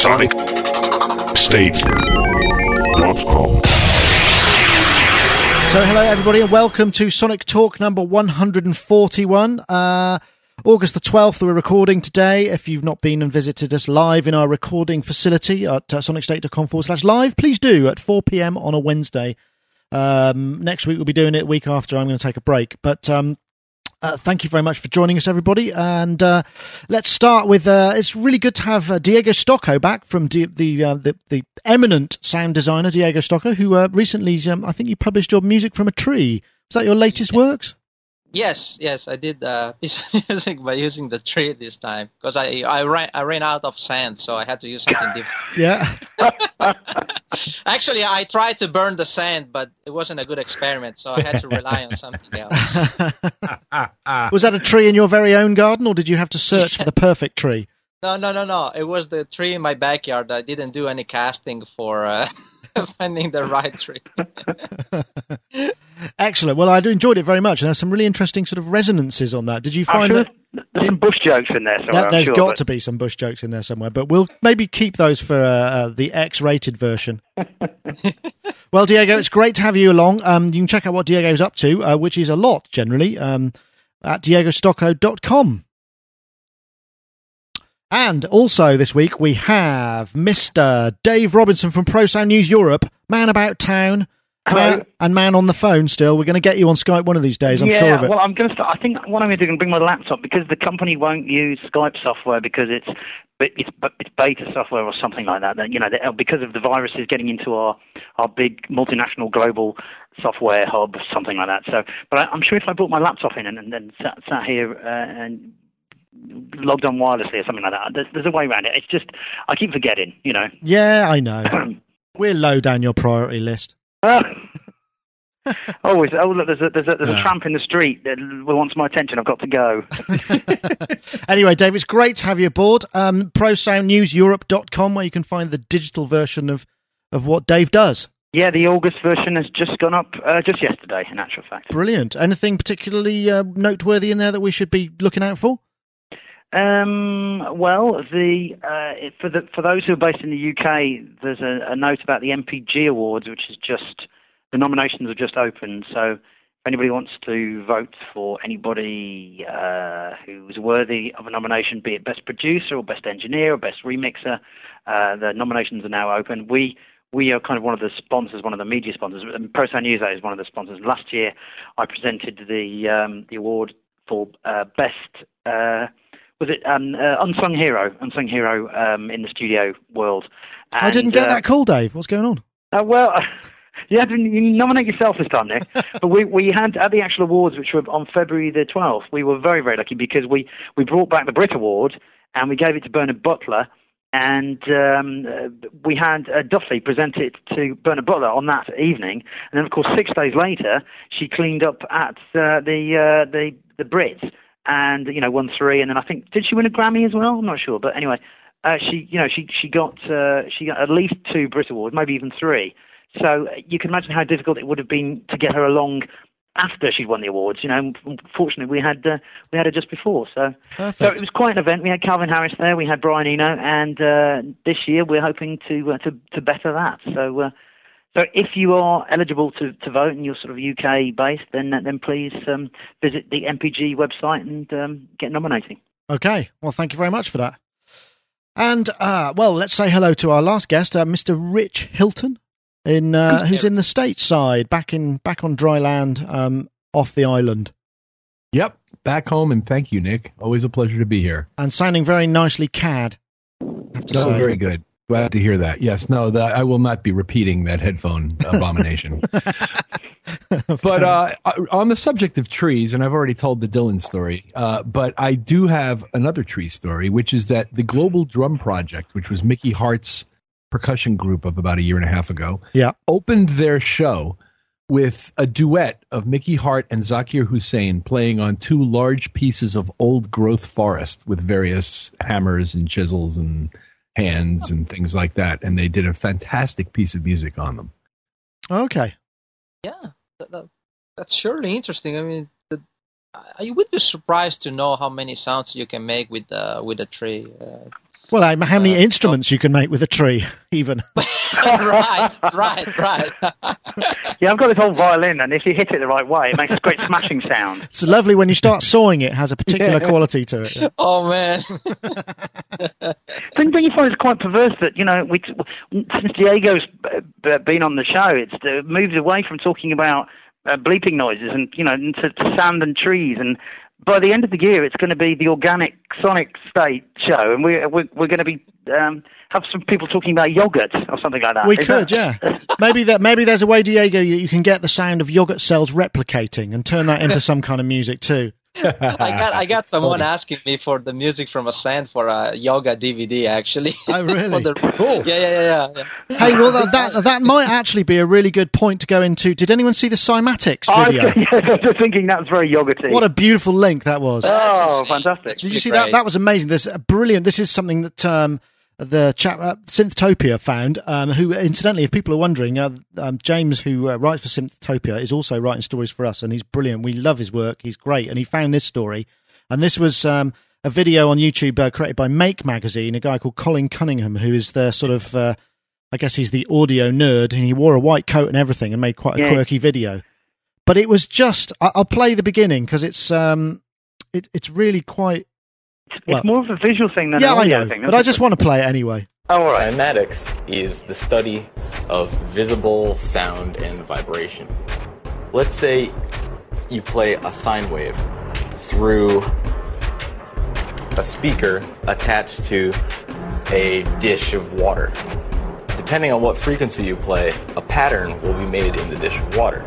SonicState.com. So, hello everybody, and welcome to Sonic Talk number 141. Uh, August the 12th, we're recording today. If you've not been and visited us live in our recording facility at uh, sonicstate.com forward slash live, please do at 4 pm on a Wednesday. Um, next week, we'll be doing it. Week after, I'm going to take a break. But um, uh, thank you very much for joining us, everybody. And uh, let's start with. Uh, it's really good to have uh, Diego Stocco back from D- the, uh, the the eminent sound designer Diego Stocco, who uh, recently, um, I think, you published your music from a tree. Is that your latest works? Yes, yes, I did uh, piece of music by using the tree this time because I I ran I ran out of sand, so I had to use something different. Yeah. Actually, I tried to burn the sand, but it wasn't a good experiment, so I had to rely on something else. Was that a tree in your very own garden, or did you have to search for the perfect tree? No, no, no, no. It was the tree in my backyard. I didn't do any casting for uh, finding the right tree. Excellent. Well, I enjoyed it very much, and there's some really interesting sort of resonances on that. Did you find sure that? there's some bush jokes in there somewhere. that there's sure, got but- to be some bush jokes in there somewhere, but we'll maybe keep those for uh, uh, the X-rated version. well, Diego, it's great to have you along. Um, you can check out what Diego's up to, uh, which is a lot generally, um, at diegostocco.com. And also this week we have Mr. Dave Robinson from Pro Sound News Europe, man about town, man, and man on the phone still. We're going to get you on Skype one of these days, I'm yeah, sure of it. well, I'm going to start. I think what I'm going to do is bring my laptop because the company won't use Skype software because it's it's it's beta software or something like that. That you know, because of the viruses getting into our our big multinational global software hub, something like that. So, but I, I'm sure if I brought my laptop in and, and then sat, sat here uh, and logged on wirelessly or something like that, there's, there's a way around it. It's just I keep forgetting, you know. yeah, I know. We're low down your priority list. Always. Oh, look, there's a there's a, there's a tramp in the street that wants my attention. I've got to go. Anyway, Dave, it's great to have you aboard. Um, ProSoundNewsEurope.com, where you can find the digital version of, of what Dave does. Yeah, the August version has just gone up uh, just yesterday. In actual fact. Brilliant. Anything particularly uh, noteworthy in there that we should be looking out for? Um, well, the uh, for the for those who are based in the UK, there's a, a note about the MPG Awards, which is just the nominations are just open. So, if anybody wants to vote for anybody uh, who's worthy of a nomination, be it best producer or best engineer or best remixer, uh, the nominations are now open. We we are kind of one of the sponsors, one of the media sponsors. And Pro Sound News is one of the sponsors. Last year, I presented the um, the award for uh, best. Was it um, uh, unsung hero? Unsung hero um, in the studio world. I didn't get uh, that call, Dave. What's going on? uh, well, you had to you nominate yourself this time, Nick. but we we had at the actual awards, which were on February the twelfth. We were very very lucky because we we brought back the Brit Award and we gave it to Bernard Butler. And um, uh, we had uh, Duffy present it to Bernard Butler on that evening, and then of course six days later she cleaned up at uh, the uh, the the Brits and you know won three, and then I think did she win a Grammy as well? I'm not sure, but anyway, uh, she you know she she got uh, she got at least two Brit Awards, maybe even three. So uh, you can imagine how difficult it would have been to get her along after she'd won the awards. You know, fortunately we had uh, we had her just before, so so it was quite an event. We had Calvin Harris there, we had Brian Eno, and uh, this year we're hoping to uh, to to better that. So. So if you are eligible to, to vote and you're sort of UK based, then then please um, visit the MPG website and um, get nominating. Okay. Well, thank you very much for that. And, uh, well, let's say hello to our last guest, uh, Mr. Rich Hilton, in uh, who's in the stateside, back in back on dry land, um, off the island, Yep, back home, and thank you, Nick. Always a pleasure to be here. and sounding very nicely cad. I have to Oh, say. very good. Glad to hear that. Yes, no, that, I will not be repeating that headphone abomination. but uh, on the subject of trees, and I've already told the Dylan story, uh, but I do have another tree story, which is that the Global Drum Project, which was Mickey Hart's percussion group of about a year and a half ago, Yeah. opened their show with a duet of Mickey Hart and Zakir Hussain playing on two large pieces of old growth forest with various hammers and chisels and hands and things like that. And they did a fantastic piece of music on them. Okay. Yeah, that, that, that's surely interesting. I mean, the, I would be surprised to know how many sounds you can make with uh, with a tree. Uh, Well, um, how many instruments you can make with a tree, even. right, right, right. Yeah, I've got this old violin, and if you hit it the right way, it makes a great smashing sound. It's lovely when you start sawing it, has a particular quality to it. oh man. Don't, don't you find it's quite perverse that you know we since Diego's been on the show, it's uh, moved away from talking about uh, bleeping noises and you know to, to sand and trees and by the end of the year, it's going to be the organic Sonic State show, and we're we're, we're going to be um, have some people talking about yogurt or something like that. We Is could, that- yeah. Maybe that. Maybe there's a way, Diego, you, you can get the sound of yogurt cells replicating and turn that into some kind of music too. I got I got someone asking me for the music from a sand for a yoga DVD actually. Oh, really? The- Cool. Yeah, yeah, yeah, yeah. yeah. Hey, well, that, that that might actually be a really good point to go into. Did anyone see the Cymatics I was, video? yeah, I was just thinking that's very yogurty. What a beautiful link that was. oh, fantastic! Did you see great. that? That was amazing. This uh, brilliant. This is something that um, the chap uh, Synthtopia found. Um, who, incidentally, if people are wondering, uh, um, James, who uh, writes for Synthtopia, is also writing stories for us, and he's brilliant. We love his work. He's great, and he found this story, and this was. Um, a video on YouTube uh, created by Make Magazine, a guy called Collin Cunningham, who is the sort of, uh, I guess he's the audio nerd, and he wore a white coat and everything, and made quite a Yeah. quirky video. But it was just, I- I'll play the beginning because it's, um, it, it's really quite It's well- more of a visual thing than yeah, an I know, thing. but I just want to play it anyway. Oh, all right. Cymatics is the study of visible sound and vibration. Let's say you play a sine wave through a speaker attached to a dish of water. Depending on what frequency you play, a pattern will be made in the dish of water.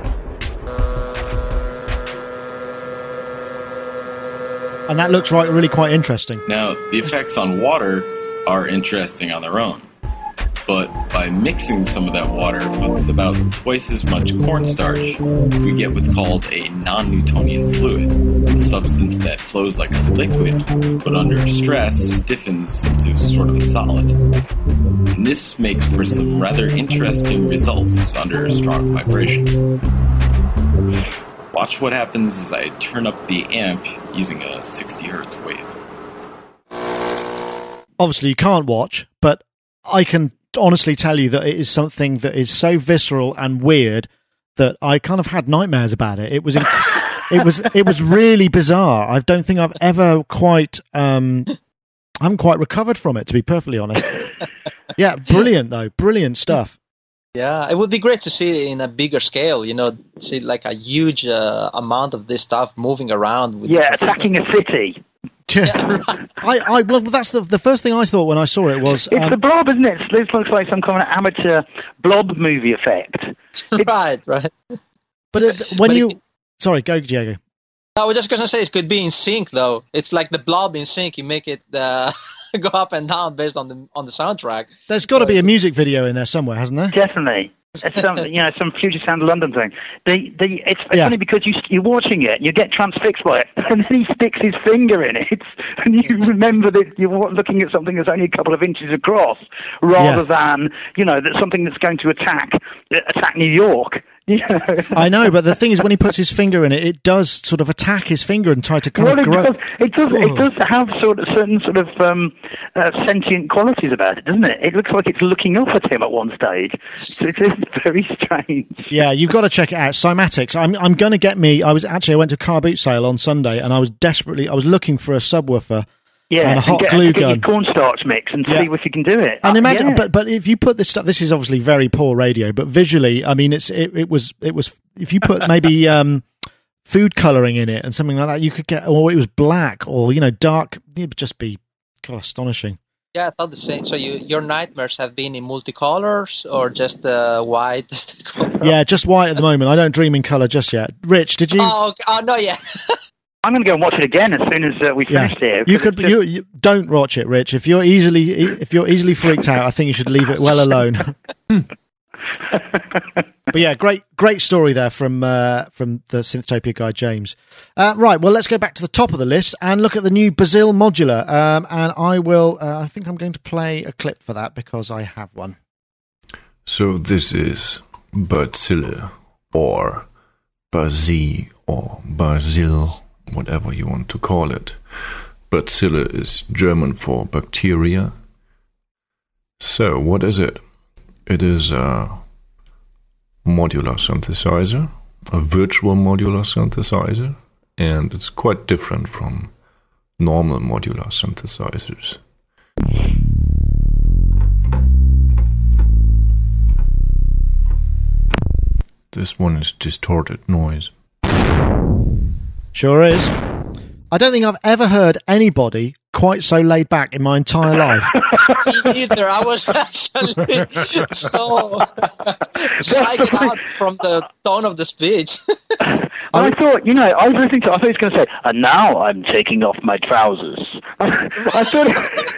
And that looks right, really quite interesting. Now, the effects on water are interesting on their own. But by mixing some of that water with about twice as much cornstarch, we get what's called a non Newtonian fluid, a substance that flows like a liquid, but under stress stiffens into sort of a solid. And this makes for some rather interesting results under strong vibration. Watch what happens as I turn up the amp using a 60 hertz wave. Obviously, you can't watch, but I can honestly tell you that it is something that is so visceral and weird that I kind of had nightmares about it. It was, inc- it was, it was really bizarre. I don't think I've ever quite, um, I haven't quite recovered from it, to be perfectly honest. Yeah, brilliant though, brilliant stuff. Yeah, it would be great to see it in a bigger scale. You know, see like a huge uh, amount of this stuff moving around. With Yeah, different attacking a city. I, I, well, that's the the first thing I thought when I saw it was, It's um, the blob, isn't it? This looks like some kind of amateur blob movie effect. right, right. but it, when but you, it- sorry, go Diego. I was just gonna say it could be in sync though. It's like the blob in sync. You make it uh, go up and down based on the on the soundtrack. There's got to be a music video in there somewhere, hasn't there? Definitely. It's some, you know, some Future Sound London thing. The, the, it's, it's Yeah. funny because you, you're watching it, you get transfixed by it, and then he sticks his finger in it, and you remember that you're looking at something that's only a couple of inches across, rather than, you know, that something that's going to attack attack New York. Know? I know, but the thing is, when he puts his finger in it, it does sort of attack his finger and try to kind Well, of it does. It does. Oh. It does have sort of certain sort of um, uh, sentient qualities about it, doesn't it? It looks like it's looking up at him at one stage. So it is very strange. Yeah, you've got to check it out. Cymatics. I'm I'm going to get me. I was actually I went to a car boot sale on Sunday, and I was desperately I was looking for a subwoofer. Yeah, And a hot get, glue get gun. your cornstarch mix and Yeah. see if you can do it. And Uh, imagine, yeah. but but if you put this stuff, this is obviously very poor radio, but visually, I mean, it's it, it was it was if you put maybe um food coloring in it and something like that, you could get, or it was black or you know dark. It would just be God astonishing. Yeah, I thought the same. So you your nightmares have been in multicolors or just uh, white? Just the color? Yeah, just white at the moment. I don't dream in color just yet. Rich, did you? Oh, okay. oh no, yeah. I'm going to go and watch it again as soon as uh, we yeah, finish here. you 'cause could. it's just- You, you don't watch it, Rich. If you're easily if you're easily freaked out, I think you should leave it well alone. but yeah, great great story there from uh, from the Synthtopia guy James. Uh, right, well, let's go back to the top of the list and look at the new Bazille modular. Um, and I will. Uh, I think I'm going to play a clip for that because I have one. So this is Bacille or Bazi or Basil, whatever you want to call it. Bacille is German for bacteria, So, what is it? It is a modular synthesizer, a virtual modular synthesizer, and it's quite different from normal modular synthesizers. This one is distorted noise. Sure is. I don't think I've ever heard anybody quite so laid back in my entire life. Me Either I was actually so psyched out from the tone of the speech. I thought, you know, I was listening to. I thought he was going to say, "And now I'm taking off my trousers." I thought.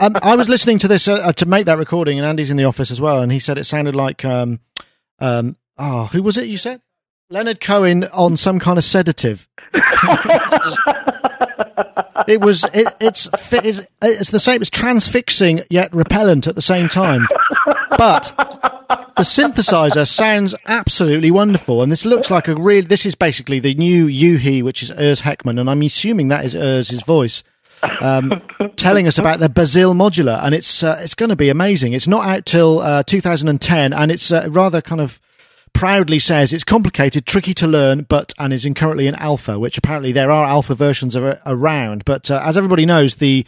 um, I was listening to this uh, uh, to make that recording, and Andy's in the office as well, and he said it sounded like, um, um, oh, who was it? You said Leonard Cohen on some kind of sedative. it was it, it's it's it's the same. It's transfixing yet repellent at the same time, but the synthesizer sounds absolutely wonderful, and this looks like a real. This is basically the new u-he, which is Urs Heckmann, and I'm assuming that is Urs's voice. Um, telling us about the Basil modular, and it's uh, it's going to be amazing. It's not out till uh, 2010, and it's uh, rather kind of proudly says it's complicated, tricky to learn, but and is currently in alpha, which apparently there are alpha versions of around. But uh, as everybody knows, the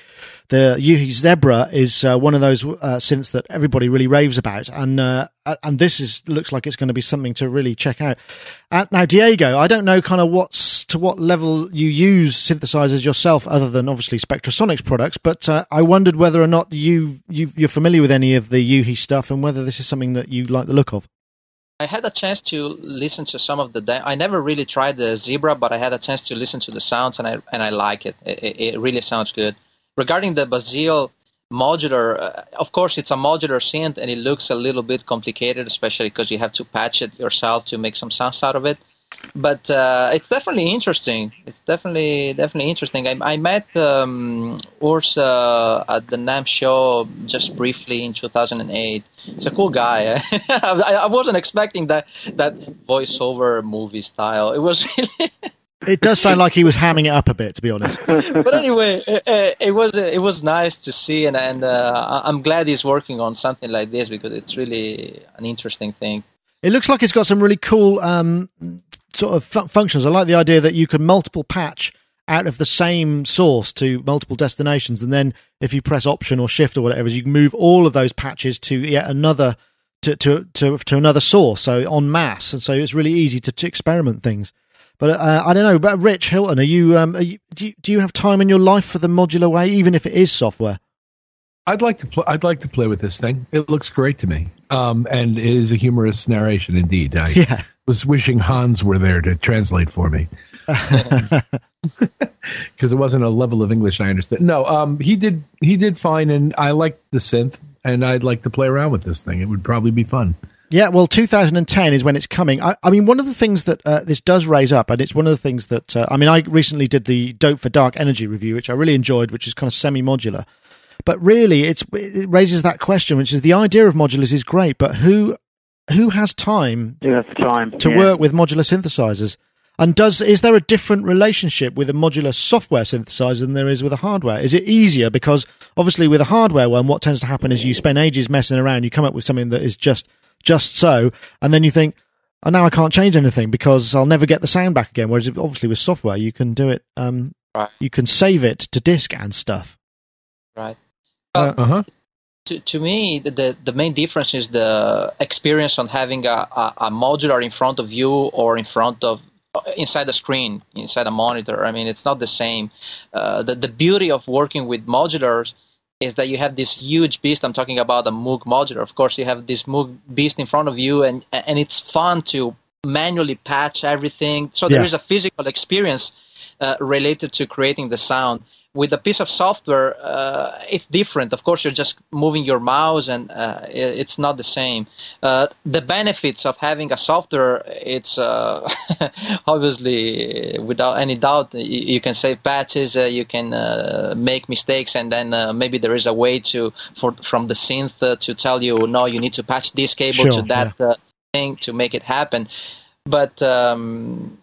the u-he Zebra is uh, one of those uh, synths that everybody really raves about, and uh, and this is looks like it's going to be something to really check out. Uh, now, Diego, I don't know kind of what's to what level you use synthesizers yourself, other than obviously Spectrasonics products, but uh, I wondered whether or not you you you're familiar with any of the u-he stuff, and whether this is something that you like the look of. I had a chance to listen to some of the. I never really tried the Zebra, but I had a chance to listen to the sounds, and I and I like it. It, it, it really sounds good. Regarding the Basil modular, uh, of course, it's a modular synth, and it looks a little bit complicated, especially because you have to patch it yourself to make some sounds out of it but uh, it's definitely interesting. It's definitely definitely interesting. I, I met um, Urs uh, at the NAMM show just briefly in 2008. He's a cool guy. I, I wasn't expecting that that voiceover movie style. It was really. It does sound like he was hamming it up a bit, to be honest. but anyway, it, it, was it was nice to see, and and uh, I'm glad he's working on something like this because it's really an interesting thing. It looks like it's got some really cool um, sort of fu- functions. I like the idea that you can multiple patch out of the same source to multiple destinations, and then if you press Option or Shift or whatever, you can move all of those patches to yet another to to to, to another source. So on mass, and so it's really easy to, to experiment things. But uh, I don't know. But Rich Hilton, are you, um, are you, do you do you have time in your life for the modular way, even if it is software? I'd like to play. I'd like to play with this thing. It looks great to me, um, and it is a humorous narration indeed. I Yeah. Was wishing Hans were there to translate for me because it wasn't a level of English I understood. No, um, he did. He did fine, and I liked the synth, and I'd like to play around with this thing. It would probably be fun. Yeah, well, 2010 is when it's coming. I, I mean, one of the things that uh, this does raise up, and it's one of the things that uh, I mean, I recently did the Doepfer Dark Energy review, which I really enjoyed, which is kind of semi-modular. But really, it's it raises that question, which is the idea of modulars is great, but who who has time You have the time to yeah. work with modular synthesizers? And does is there a different relationship with a modular software synthesizer than there is with a hardware? Is it easier because obviously with a hardware one, what tends to happen is you spend ages messing around, you come up with something that is just just so, and then you think, oh, now I can't change anything because I'll never get the sound back again. Whereas obviously with software, you can do it. Um, Right. You can save it to disk and stuff. Right. Uh, Uh huh. To, to me, the, the main difference is the experience on having a, a, a modular in front of you or in front of inside the screen, inside a monitor. I mean, it's not the same. Uh, the the beauty of working with modulars is that you have this huge beast. I'm talking about a Moog modular. Of course, you have this Moog beast in front of you, and and it's fun to manually patch everything. So there Yeah. is a physical experience uh, related to creating the sound. With a piece of software, uh, it's different. Of course, you're just moving your mouse, and uh, it's not the same. Uh, the benefits of having a software, it's uh, obviously without any doubt. You, can save patches, uh, you can uh, make mistakes, and then uh, maybe there is a way to for from the synth uh, to tell you, no, you need to patch this cable Sure, to that uh, thing to make it happen. But um,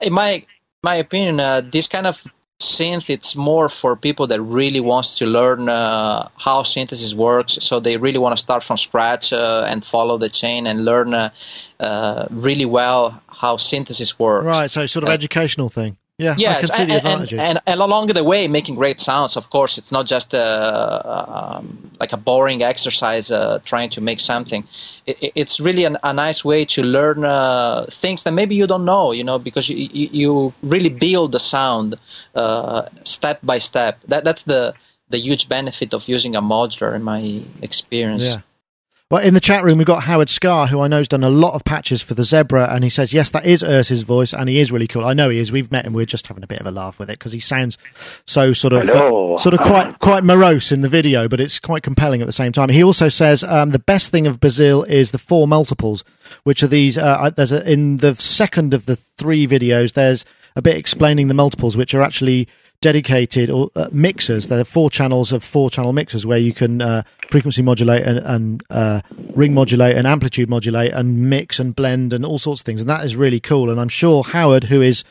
in my my opinion, uh, this kind of synth it's more for people that really wants to learn uh, how synthesis works. So they really want to start from scratch uh, and follow the chain and learn uh, uh really well how synthesis works. Right so sort of uh, educational thing yeah, yes, I can see and. And, and, and, along the way, making great sounds. Of course, it's not just a, um, like a boring exercise uh, trying to make something. It, it's really an, a nice way to learn uh, things that maybe you don't know, you know, because you, you, you really build the sound uh, step by step. That that's the the huge benefit of using a modular, in my experience. Yeah. Well, in the chat room, we've got Howard Scarr, who I know has done a lot of patches for the Zebra, and he says, yes, that is Urs's voice, and he is really cool. I know he is. We've met him. We're just having a bit of a laugh with it because he sounds so sort of, uh, sort of quite, quite morose in the video, but it's quite compelling at the same time. He also says, um, the best thing of Bazille is the four multiples, which are these, uh, there's a, in the second of the three videos, there's a bit explaining the multiples, which are actually dedicated or uh, mixers. There are four channels of four channel mixers where you can uh, frequency modulate and, and uh, ring modulate and amplitude modulate and mix and blend and all sorts of things. And that is really cool. And I'm sure Howard, who is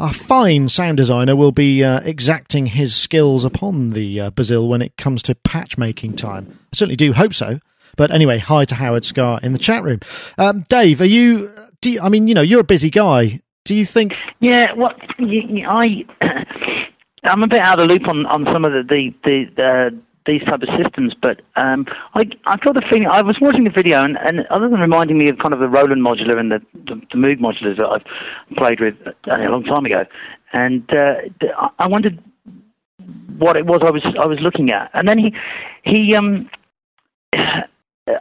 a fine sound designer, will be uh, exacting his skills upon the uh, Bazille when it comes to patch making time. I certainly do hope so. But anyway, hi to Howard Scarr in the chat room. Um, Dave, are you, you? I mean, you know, you're a busy guy. Do you think? Yeah, well, I I'm a bit out of the loop on, on some of the the, the uh, these type of systems, but um, I I got the feeling I was watching the video and, and other than reminding me of kind of the Roland modular and the the, the Moog modulars that I've played with uh, a long time ago, and uh, I wondered what it was I was I was looking at, and then he he um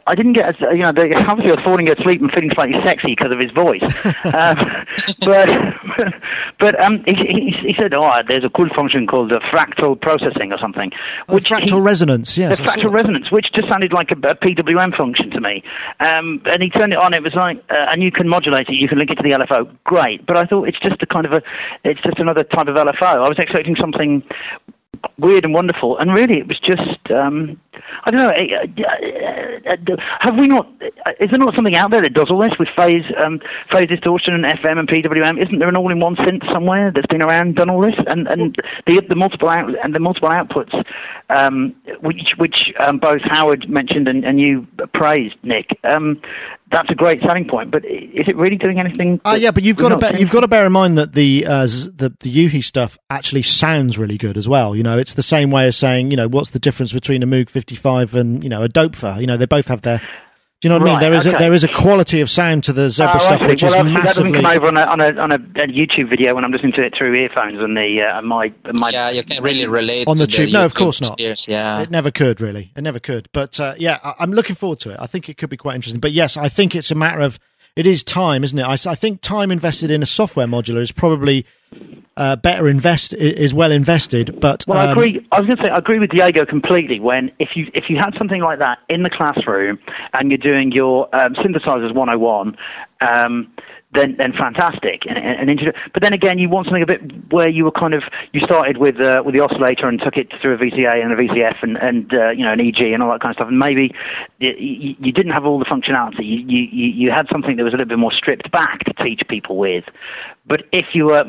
I didn't get, as, you know, obviously I was falling asleep and feeling slightly sexy because of his voice. um, but but um, he, he, he, said, oh, there's a cool function called the fractal processing or something. Oh, which fractal he, resonance, yes. The fractal resonance, which just sounded like a, a PWM function to me. Um, and he turned it on, it was like, uh, and you can modulate it, you can link it to the LFO. Great. But I thought it's just a kind of a, it's just another type of LFO. I was expecting something weird and wonderful. And really, it was just um, I don't know. Uh, uh, uh, have we not? Is there not something out there that does all this with phase um, phase distortion and FM and PWM? Isn't there an all-in-one synth somewhere that's been around done all this? And and the the multiple out and the multiple outputs, um, which which um, both Howard mentioned and, and you praised, Nick. That's a great selling point. But is it really doing anything? Uh, yeah, but you've got to bear, you've got to bear in mind that the uh, the the u-he stuff actually sounds really good as well. You know, it's the same way as saying, you know, what's the difference between a Moog 55 and you know a Doepfer? You know, they both have their do you know what right, I mean? There is okay. a, there is a quality of sound to the Zebra uh, stuff which well, is massively. That doesn't come over on a, on a, on a, a YouTube video when I'm listening to it through earphones and the uh, my my. Yeah, you can't really relate on the tube. The no, of course not. yeah, it never could really. It never could. But uh, yeah, I, I'm looking forward to it. I think it could be quite interesting. But yes, I think it's a matter of it is time, isn't it? I, I think time invested in a software modular is probably uh, better invest is well invested. But well, um, I agree. I was going to say I agree with Diego completely. When if you if you had something like that in the classroom and you're doing your um, synthesizers 101. Um, then then fantastic. And, and, and but then again you want something a bit where you were kind of you started with uh, with the oscillator and took it through a VCA and a VCF and and uh, you know an EG and all that kind of stuff. And maybe you, you didn't have all the functionality. You, you you had something that was a little bit more stripped back to teach people with. But if you were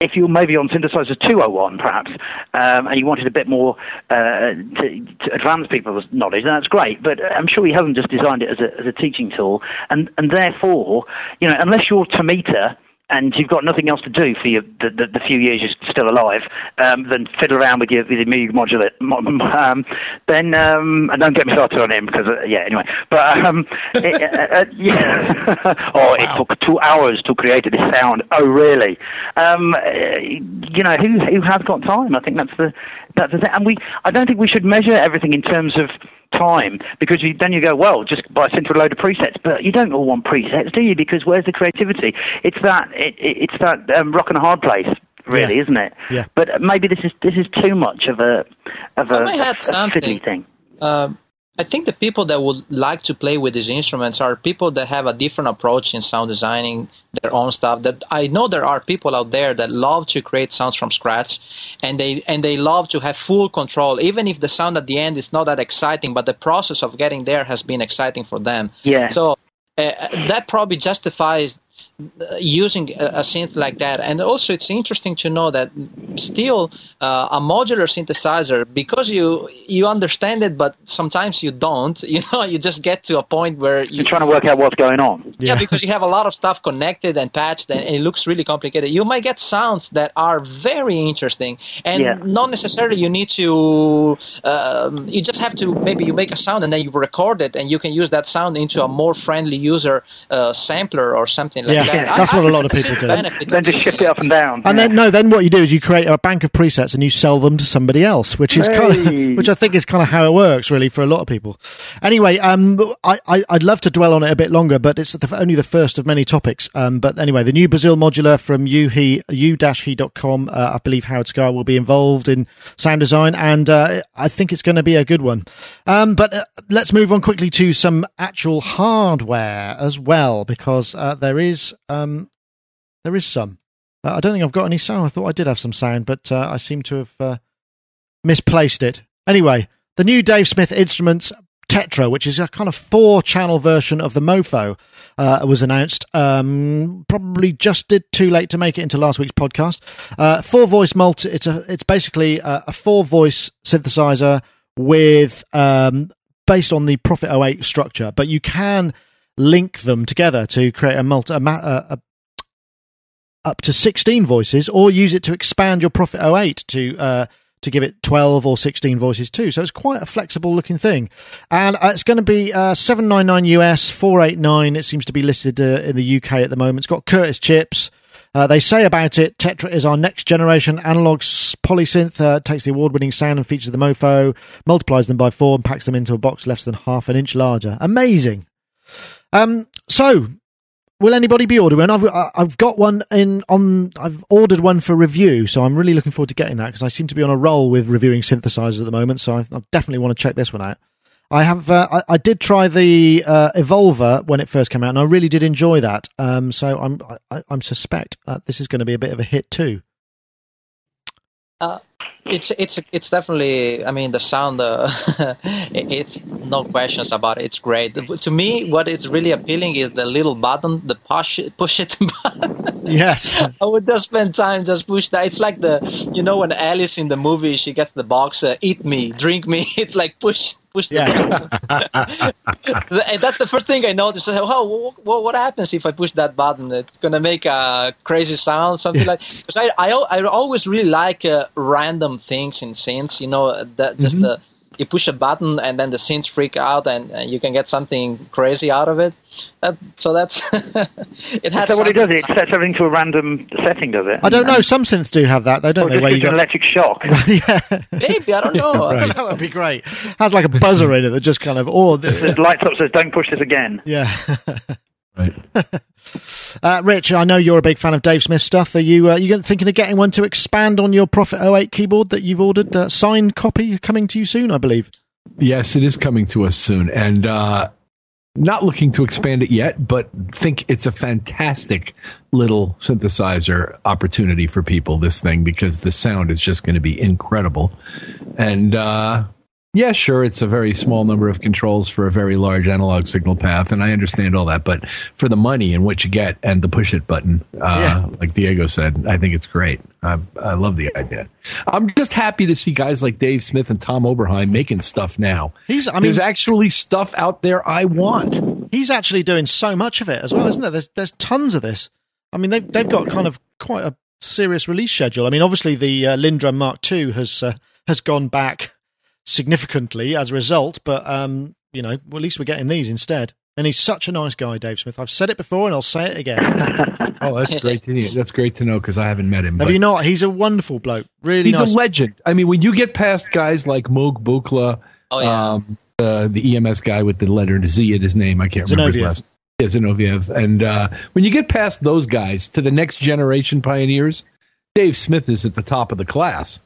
if you were maybe on synthesizer 201 perhaps, um, and you wanted a bit more uh, to, to, advance people's knowledge, then that's great. But I'm sure he hasn't just designed it as a, as a teaching tool, and and therefore, you know, unless you're Tomita and you've got nothing else to do for your, the, the, the few years you're still alive um, than fiddle around with your, with your Moog modular, um, then um, and don't get me started on him because uh, yeah anyway. But um, it, uh, uh, yeah. Oh it took two hours to create this sound. Oh really? Um, uh, you know who who has got time? I think that's the that's the thing. And we I don't think we should measure everything in terms of time because you, then you go, well, just buy a central load of presets. But you don't all want presets, do you? Because where's the creativity? It's that it, it's that um, rock and a hard place really, yeah. isn't it? Yeah. But maybe this is this is too much of a of a, a, a fiddly thing. Um, I think the people that would like to play with these instruments are people that have a different approach in sound designing their own stuff. That I know there are people out there that love to create sounds from scratch, and they and they love to have full control, even if the sound at the end is not that exciting, but the process of getting there has been exciting for them. Yeah. So uh, that probably justifies using a, a, synth like that. And also, it's interesting to know that still uh, a modular synthesizer, because you you understand it, but sometimes you don't. You know, you just get to a point where you, are trying to work out what's going on. Yeah. yeah. because you have a lot of stuff connected and patched, and, and, it looks really complicated. You might get sounds that are very interesting, and yeah. not necessarily you need to. Um, you just have to maybe you make a sound and then you record it, and you can use that sound into a more friendly user uh, sampler or something like yeah. That. Yeah, that's I, what a lot of people do. Then just shift it up and down. And yeah. then no, then what you do is you create a bank of presets and you sell them to somebody else, which is hey. kind of, which I think is kind of how it works really for a lot of people. Anyway, um, I, I would love to dwell on it a bit longer, but it's the, only the first of many topics. Um, but anyway, the new Bazille modular from u-he u-he.com. Uh, I believe Howard Scarr will be involved in sound design, and uh, I think it's going to be a good one. Um, but uh, let's move on quickly to some actual hardware as well, because uh, there is um, there is some. Uh, I don't think I've got any sound. I thought I did have some sound, but uh, I seem to have uh, misplaced it. Anyway, the new Dave Smith Instruments Tetra, which is a kind of four channel version of the Mopho, uh, was announced. Um, probably just did too late to make it into last week's podcast. Uh, four voice multi. It's a. It's basically a, a four voice synthesizer with um, based on the Prophet 08 structure, but you can link them together to create a multi a, a, up to 16 voices or use it to expand your Prophet 08 to uh, to give it 12 or 16 voices too. So it's quite a flexible looking thing. And uh, it's going to be uh, 799 US, 489. It seems to be listed uh, in the UK at the moment. It's got Curtis chips. Uh, they say about it, Tetra is our next generation analog polysynth. Uh, takes the award winning sound and features the Mopho, multiplies them by four, and packs them into a box less than half an inch larger. Amazing. Um, so will anybody be ordering? I've I've got one in on. I've ordered one for review, so I'm really looking forward to getting that because I seem to be on a roll with reviewing synthesizers at the moment. So I, I definitely want to check this one out. I have. Uh, I, I, did try the uh, Evolver when it first came out, and I really did enjoy that. Um, so I'm. I, am suspect that this is going to be a bit of a hit too. Uh, it's it's it's definitely. I mean, the sound. Uh, it's no questions about it. It's great. To me, what is really appealing is the little button, the push it, push it button. Yes, I would just spend time just push that. It's like the you know when Alice in the movie she gets the box, uh, eat me, drink me. It's like push push yeah. and that's the first thing I noticed. Oh, what, what happens if I push that button? It's gonna make a crazy sound, something yeah. like. Because I, I I always really like uh, random things in synths. You know, that just mm-hmm. the you push a button and then the synths freak out and, and you can get something crazy out of it. That, so that's it has. So what it does, it sets everything to a random setting, does it? I don't know. Some synths do have that, though, don't or they? Where you got an electric shock. yeah, maybe I don't know. right. that would be great. Has like a buzzer in it that just kind of or the, lights up says "Don't push this again." Yeah. Right. Uh, Rich, I know you're a big fan of Dave Smith stuff. Are you uh, you thinking of getting one to expand on your Prophet 08 keyboard that you've ordered? The signed copy coming to you soon, I believe. Yes, it is coming to us soon, and uh, not looking to expand it yet, but think it's a fantastic little synthesizer opportunity for people. This thing because the sound is just going to be incredible, and uh, yeah, sure, it's a very small number of controls for a very large analog signal path, and I understand all that. But for the money and what you get and the push it button, uh, yeah. like Diego said, I think it's great. I, I, love the idea. I'm just happy to see guys like Dave Smith and Tom Oberheim making stuff now. He's, I mean, there's actually stuff out there I want. He's actually doing so much of it as well, isn't there? There's there's tons of this. I mean, they've they've got kind of quite a serious release schedule. I mean, obviously the uh, LinnDrum Mark II has uh, has gone back significantly as a result. But um, you know, well, at least we're getting these instead. And he's such a nice guy, Dave Smith. I've said it before, and I'll say it again. oh, that's great to know. That's great to know because I haven't met him. Have you not? He's a wonderful bloke. Really, he's nice. a legend. I mean, when you get past guys like Moog Buchla, oh, yeah. um, uh, the EMS guy with the letter Z at his name, I can't remember his last. Yeah, Zinovieff. And uh, when you get past those guys to the next generation pioneers, Dave Smith is at the top of the class.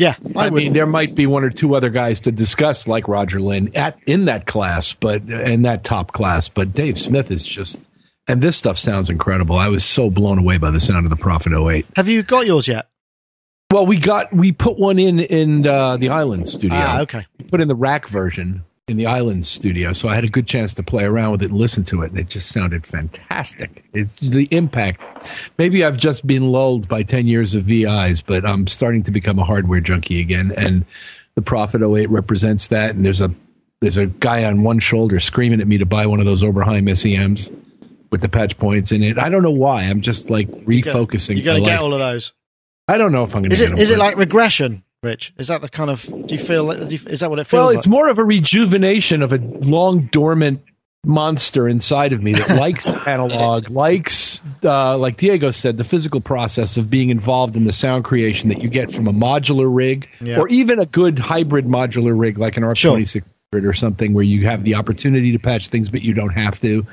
Yeah, I, I mean, there might be one or two other guys to discuss, like Roger Linn, at in that class, but in that top class. But Dave Smith is just, and this stuff sounds incredible. I was so blown away by the sound of the Prophet 08. Have you got yours yet? Well, we got we put one in in uh, the Island studio. Ah, okay. We put in the rack version, in the Islands studio, so I had a good chance to play around with it and listen to it, and it just sounded fantastic. It's the impact. Maybe I've just been lulled by ten years of VIs, but I'm starting to become a hardware junkie again, and the Prophet 08 represents that. And there's a there's a guy on one shoulder screaming at me to buy one of those Oberheim SEMs with the patch points in it. I don't know why. I'm just like refocusing. You're going my to get life. all of those. I don't know if I'm to. Is it is it like regression, Rich? Is that the kind of? Do you feel? do you- Is that what it feels like? Well, like? it's more of a rejuvenation of a long dormant monster inside of me that likes analog, likes, uh, like Diego said, the physical process of being involved in the sound creation that you get from a modular rig Yeah. or even a good hybrid modular rig like an R2600 or something where you have the opportunity to patch things, but you don't have to.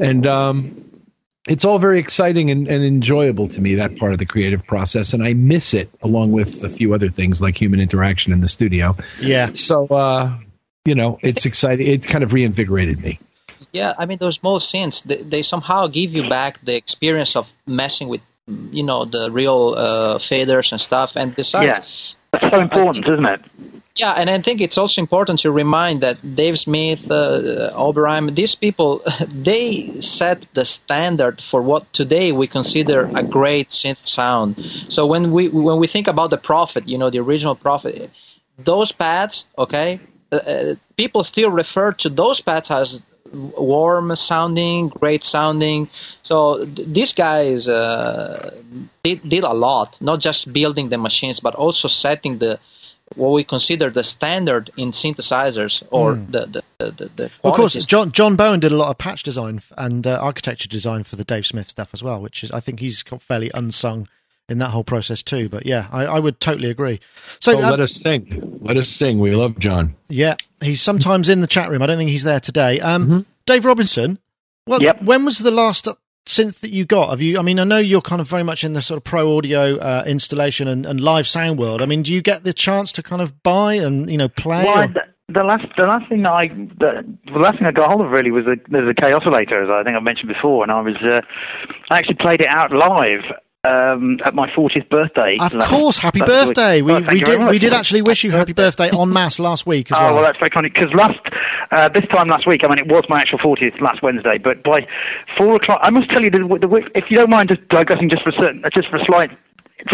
And, um, it's all very exciting and, and enjoyable to me that part of the creative process and i miss it along with a few other things like human interaction in the studio yeah. so, uh, you know, it's exciting. It's kind of reinvigorated me. Yeah, I mean those small synths, they, they somehow give you back the experience of messing with, you know, the real uh, faders and stuff. And besides, Yeah. That's so important, isn't it? Yeah, and I think it's also important to remind that Dave Smith, uh, Oberheim, these people, they set the standard for what today we consider a great synth sound. So when we when we think about the Prophet, you know, the original Prophet, those pads, okay, uh, uh, people still refer to those pads as warm sounding, great sounding. So th- these guys uh, did, did a lot, not just building the machines, but also setting the what we consider the standard in synthesizers or the the the, the, the. Of course. John John Bowen did a lot of patch design and uh, architecture design for the Dave Smith stuff as well, which is I think he's got fairly unsung in that whole process too. But yeah, I, I would totally agree. So So uh, let us sing. Let us sing. We love John. yeah, he's sometimes in the chat room. I don't think he's there today. Um, Dave Robinson. Well, Yep. when was the last synth that you got? Have you? I mean, I know you're kind of very much in the sort of pro audio uh, installation and, and live sound world. I mean, do you get the chance to kind of buy and you know play? Well, the, the last the last thing I the, the last thing I got hold of really was a there's a Kaossilator as I think I mentioned before, and I was uh, I actually played it out live um, at my 40th birthday. Of course, happy birthday! We Oh, we did we did actually wish you happy birthday en masse last week as well. Oh well. that's very kind because last uh, this time last week, I mean, it was my actual 40th last Wednesday, but by four o'clock, I must tell you, the, the, if you don't mind just digressing just for a certain, just for a slight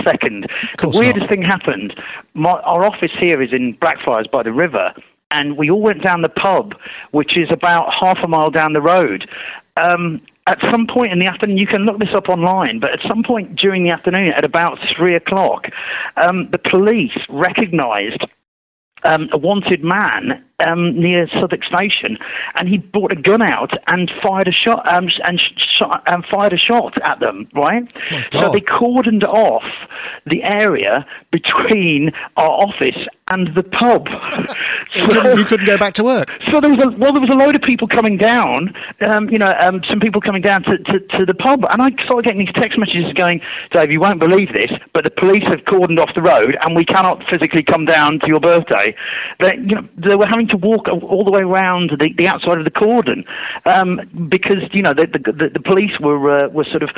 second, the weirdest not. thing happened. My, our office here is in Blackfriars by the river, and we all went down the pub, which is about half a mile down the road. Um, at some point in the afternoon, you can look this up online, but at some point during the afternoon, at about three o'clock, um, the police recognised um, a wanted man um, near Southwark Station, and he brought a gun out and fired a shot um, and shot, um, fired a shot at them. Right, so they cordoned off the area between our office and the pub. you, couldn't, you couldn't go back to work. So there was a well, there was a load of people coming down. Um, you know, um, some people coming down to, to, to the pub, and I started getting these text messages going, "Dave, you won't believe this, but the police have cordoned off the road, and we cannot physically come down to your birthday." They, you know, they were having to walk all- the way around the, the outside of the cordon um, because you know the, the, the, police were uh, were sort of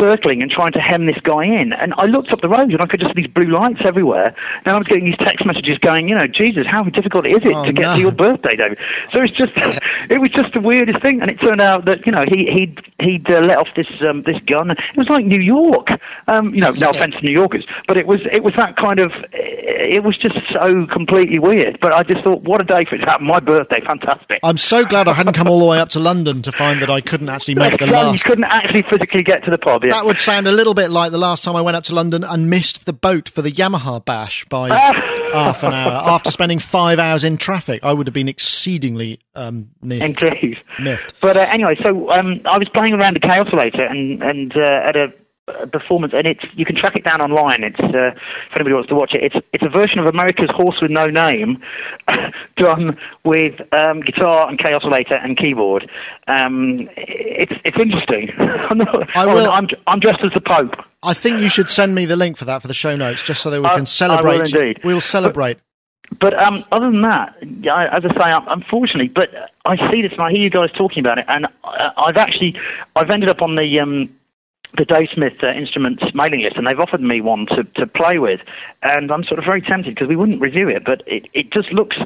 circling and trying to hem this guy in. And I looked up the road, and I could just see these blue lights everywhere. And I was getting these text messages going, you know, Jesus, how difficult is it Oh, to get no. to your birthday, David? So it's just, it was just the weirdest thing. And it turned out that you know he he'd he'd uh, let off this um, this gun. It was like New York. Um, you know, no offense to New Yorkers, but it was it was that kind of. It was just so completely weird. But I just thought, what a day for it happen. My birthday, fantastic. I'm so glad I hadn't come all the way up to London to find that I couldn't actually make the last. you couldn't actually physically get to the pub. Yeah. That would sound a little bit like the last time I went up to London and missed the boat for the Yamaha bash by half an hour after spending five hours in traffic. I would have been exceedingly um, miffed. Indeed. miffed. But uh, anyway, so um, I was playing around the Kaossilator and and uh, at a performance, and it's you can track it down online. It's uh, if anybody wants to watch it, it's it's a version of America's Horse with No Name, done with um, guitar and Kaossilator and keyboard. Um, it's it's interesting. I'm, not, I will- I'm I'm dressed as the Pope. I think you should send me the link for that for the show notes, just so that we I- I can will celebrate. indeed. We'll celebrate. But um, other than that, I, as I say, unfortunately, but I see this and I hear you guys talking about it, and I, I've actually, I've ended up on the um, the Dave Smith uh, Instruments mailing list, and they've offered me one to, to play with, and I'm sort of very tempted because we wouldn't review it, but it, it just looks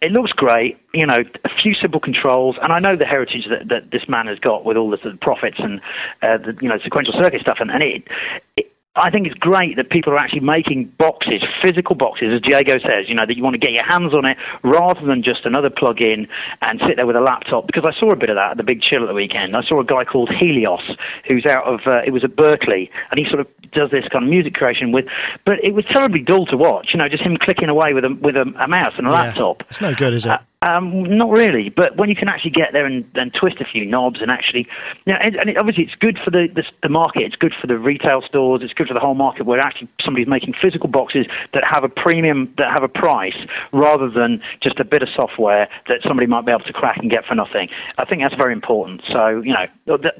it looks great. You know, a few simple controls, and I know the heritage that, that this man has got with all the, the Prophets and uh, the you know sequential circuit stuff, and, and it, it I think it's great that people are actually making boxes, physical boxes, as Diego says, you know, that you want to get your hands on it rather than just another plug-in and sit there with a laptop. Because I saw a bit of that at the Big Chill at the weekend. I saw a guy called Helios, who's out of, uh, it was at Berkeley, and he sort of does this kind of music creation with, but it was terribly dull to watch, you know, just him clicking away with a, with a, a mouse and a Yeah. laptop. It's no good, is it? Uh, um, not really, but when you can actually get there and, and twist a few knobs and actually, you know, and, and it, obviously it's good for the, the the market. It's good for the retail stores. It's good for the whole market where actually somebody's making physical boxes that have a premium, that have a price, rather than just a bit of software that somebody might be able to crack and get for nothing. I think that's very important. So you know,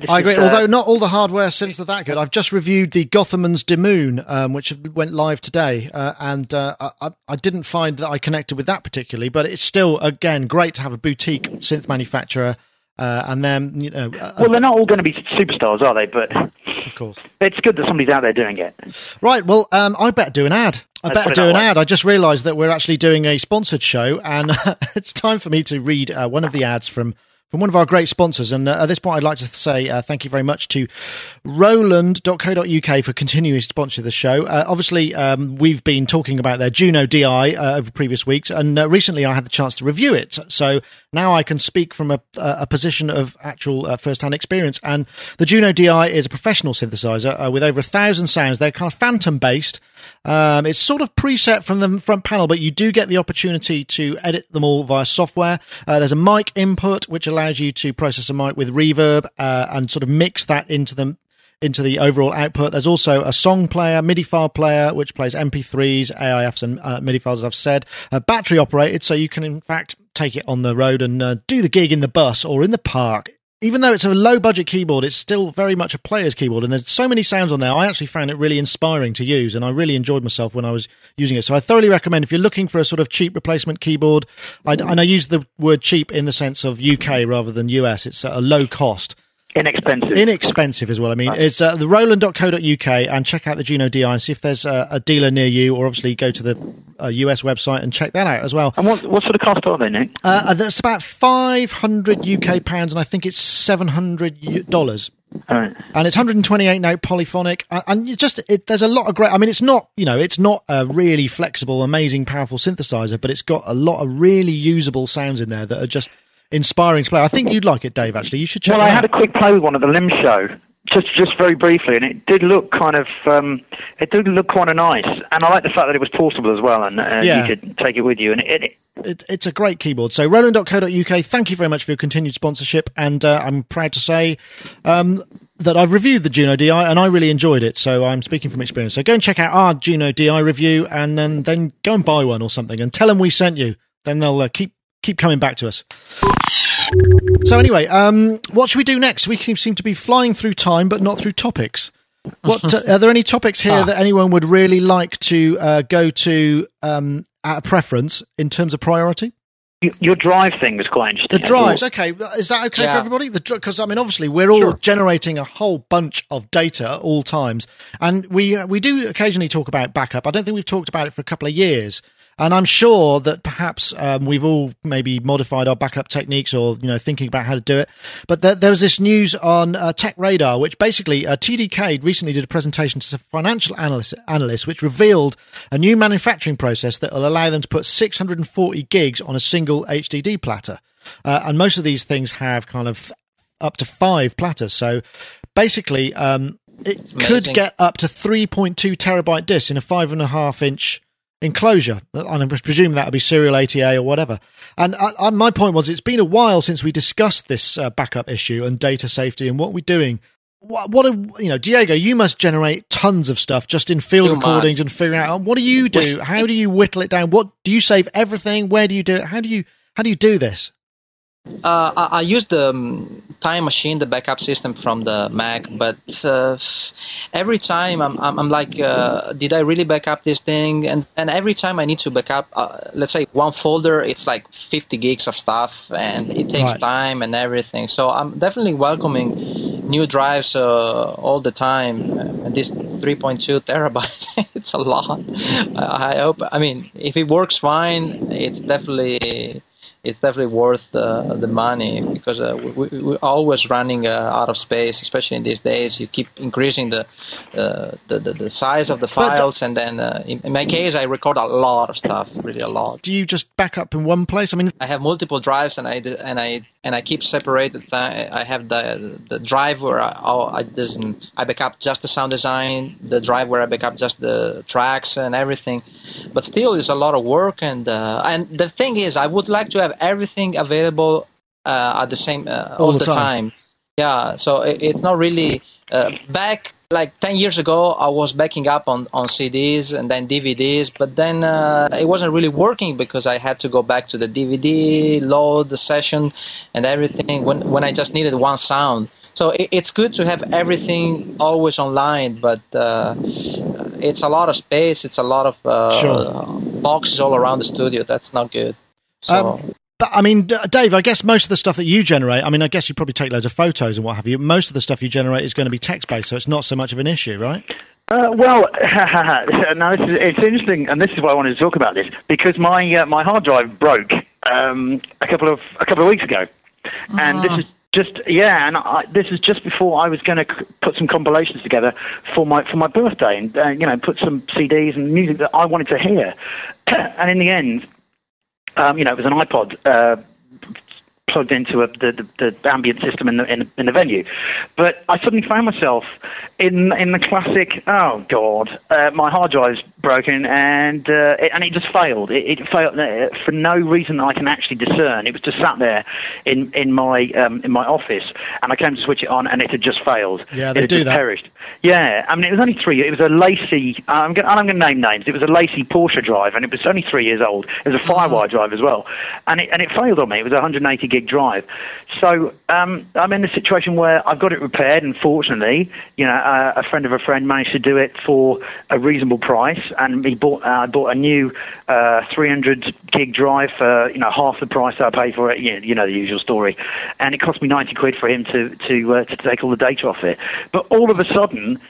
I agree. is, uh, Although not all the hardware synths are that good. I've just reviewed the Gotharman's deMOON, um, which went live today, uh, and uh, I, I didn't find that I connected with that particularly. But it's still, again, great to have a boutique synth manufacturer, uh, and then you know, uh, well, they're not all going to be superstars, are they? But of course. it's good that somebody's out there doing it. Right. Well, um, I better do an ad. I Let's better do an way. ad. I just realised that we're actually doing a sponsored show, and it's time for me to read uh, one of the ads from from one of our great sponsors. And uh, at this point, I'd like to say uh, thank you very much to Roland.co.uk for continuing to sponsor the show. Uh, obviously, um, we've been talking about their Juno DI uh, over previous weeks, and uh, recently I had the chance to review it. So now I can speak from a, a position of actual uh, first-hand experience. And the Juno DI is a professional synthesizer with over a thousand sounds. They're kind of Fantom-based. Um, it's sort of preset from the front panel, but you do get the opportunity to edit them all via software. Uh, there's a mic input which allows you to process a mic with reverb uh, and sort of mix that into them into the overall output. There's also a song player, MIDI file player, which plays MP3s, AIFs, and uh, MIDI files, as I've said. Uh, battery operated, so you can in fact take it on the road and uh, do the gig in the bus or in the park. Even though it's a low budget keyboard, it's still very much a player's keyboard, and there's so many sounds on there. I actually found it really inspiring to use, and I really enjoyed myself when I was using it. So I thoroughly recommend if you're looking for a sort of cheap replacement keyboard. I, and I use the word cheap in the sense of UK rather than US. It's a low cost Inexpensive. inexpensive is what I mean. It's uh, the roland.co.uk and check out the Juno DI and see if there's a, a dealer near you, or obviously go to the uh, US website and check that out as well. and what what sort of cost are they, Nick? Uh, that's about 500 UK pounds, and I think it's 700 dollars. All right. And it's 128 note polyphonic, and- and you just it, there's a lot of great. I mean, it's not you know it's not a really flexible, amazing, powerful synthesizer, but it's got a lot of really usable sounds in there that are just inspiring to play. I think you'd like it, Dave. Actually, you should check. Well, I out. had a quick play with one at the Lim show, just just very briefly, and it did look kind of um, it did look kind of nice, and I like the fact that it was portable as well, and uh, Yeah. you could take it with you, and it, it, it, it's a great keyboard. So roland.co.uk, thank you very much for your continued sponsorship. And uh, I'm proud to say um, that I've reviewed the Juno DI and I really enjoyed it. So I'm speaking from experience. So go and check out our Juno DI review and then, then go and buy one or something and tell them we sent you. Then they'll uh, keep keep coming back to us. So anyway, um, what should we do next? We seem to be flying through time, but not through topics. What uh, are there any topics here that anyone would really like to uh, go to um, at a preference in terms of priority? your drive thing was quite interesting. The I drives, okay. Is that okay for everybody? The Because I mean, obviously, we're all generating a whole bunch of data at all times, and we uh, we do occasionally talk about backup. I don't think we've talked about it for a couple of years, and I'm sure that perhaps um, we've all maybe modified our backup techniques or you know thinking about how to do it. But there, there was this news on uh, Tech Radar, which basically uh, TDK recently did a presentation to some financial analyst, analysts, which revealed a new manufacturing process that will allow them to put 640 gigs on a single HDD platter. Uh, and most of these things have kind of up to five platters. So basically, um, it could get up to 3.2 terabyte disks in a five and a half inch enclosure. And I presume that would be serial ATA or whatever. And I, I, my point was, it's been a while since we discussed this uh, backup issue and data safety and what we're doing. What, what are, you know, Diego? You must generate tons of stuff just in field Too recordings much. and figuring out what do you do? How do you whittle it down? What do you save everything? Where do you do it? How do you how do you do this? Uh, I, I use the um, Time Machine, the backup system from the Mac, but uh, every time I'm, I'm, I'm like, uh, did I really back up this thing? And and every time I need to back up, uh, let's say one folder, it's like 50 gigs of stuff, and it takes Right. time and everything. So I'm definitely welcoming new drives uh, all the time, and this 3.2 terabytes, it's a lot. I hope. I mean, if it works fine, it's definitely it's definitely worth uh, the money because uh, we, we're always running uh, out of space, especially in these days. You keep increasing the uh, the, the, the, size of the files, and then uh, in, in, my case, I record a lot of stuff, really a lot. Do you just back up in one place? I mean, I have multiple drives, and I and I and I keep separated. I have the the drive where I, I doesn't I back up just the sound design, the drive where I back up just the tracks and everything. But still, it's a lot of work, and uh, and the thing is, I would like to have everything available uh, at the same uh, all, all, the, the time. time. Yeah, so it, it's not really uh, back like 10 years ago i was backing up on, on cds and then dvds but then uh, it wasn't really working because i had to go back to the dvd load the session and everything when, when i just needed one sound so it, it's good to have everything always online but uh, it's a lot of space it's a lot of uh, sure. boxes all around the studio that's not good so um, but I mean, Dave, I guess most of the stuff that you generate, I mean, I guess you probably take loads of photos and what have you. Most of the stuff you generate is going to be text based, so it's not so much of an issue, right? Uh, well, now this is, it's interesting, and this is why I wanted to talk about this because my uh, my hard drive broke um, a couple of a couple of weeks ago, and this ah. is just yeah, and I, this is just before I was going to put some compilations together for my for my birthday, and uh, you know, put some CDs and music that I wanted to hear, and in the end, um, you know, it was an iPod uh, plugged into a, the, the, the ambient system in the, in, in the venue. But I suddenly found myself in in the classic. Oh God, uh, my hard drive's broken, and uh, it, and it just failed. It, it failed uh, for no reason I can actually discern. It was just sat there in in my um, in my office, and I came to switch it on, and it had just failed. Yeah, they it do that. Perished. Yeah, I mean it was only three. It was a LaCie. I'm going I'm going to name names. It was a LaCie Porsche drive, and it was only three years old. It was a mm-hmm. FireWire drive as well, and it and it failed on me. It was a 180 gig drive. So um, I'm in a situation where I've got it repaired, and fortunately, you know, uh, a friend of a friend managed to do it for a reasonable price, and he bought uh, bought a new uh, 300 gig drive for you know half the price I paid for it. You, you know the usual story, and it cost me 90 quid for him to to uh, to take all the data off it. But all of a sudden,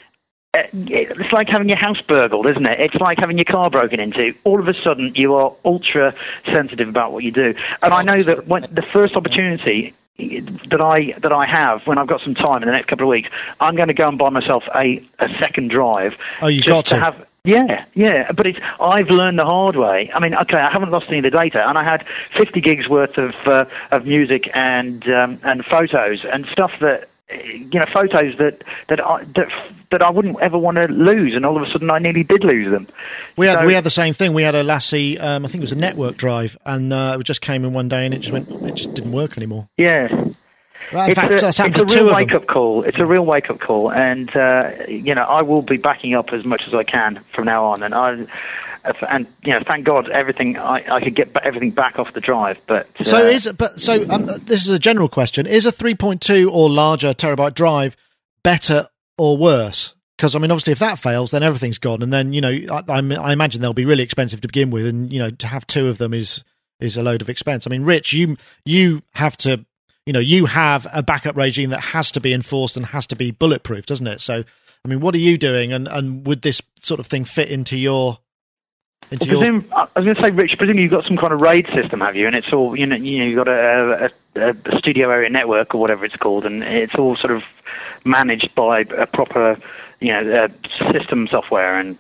it's like having your house burgled, isn't it? It's like having your car broken into. All of a sudden, you are ultra sensitive about what you do. And I know that when the first opportunity that I that I have when I've got some time in the next couple of weeks, I'm going to go and buy myself a, a second drive. Oh, you got to. to have. Yeah, yeah, but it's I've learned the hard way. I mean, okay, I haven't lost any of the data, and I had 50 gigs worth of uh, of music and um, and photos and stuff that you know photos that that I, that that I wouldn't ever want to lose, and all of a sudden I nearly did lose them. We had so, we had the same thing. We had a LaCie, um, I think it was a network drive, and uh, it just came in one day and it just went, it just didn't work anymore. Yeah. Well, in it's fact, a, it's a real wake up call. It's a real wake up call, and uh, you know I will be backing up as much as I can from now on, and I and you know, thank God, everything I, I could get everything back off the drive. But uh, so is but so um, this is a general question: Is a 3.2 or larger terabyte drive better or worse? Because I mean, obviously, if that fails, then everything's gone, and then you know, I, I, imagine they'll be really expensive to begin with, and you know, to have two of them is is a load of expense. I mean, Rich, you you have to, you know, you have a backup regime that has to be enforced and has to be bulletproof, doesn't it? So, I mean, what are you doing, and and would this sort of thing fit into your well, presume, I was going to say, Rich, presumably you've got some kind of RAID system, have you? And it's all, you know, you know you've got a, a, a, studio area network or whatever it's called, and it's all sort of managed by a proper, you know, uh, system software. And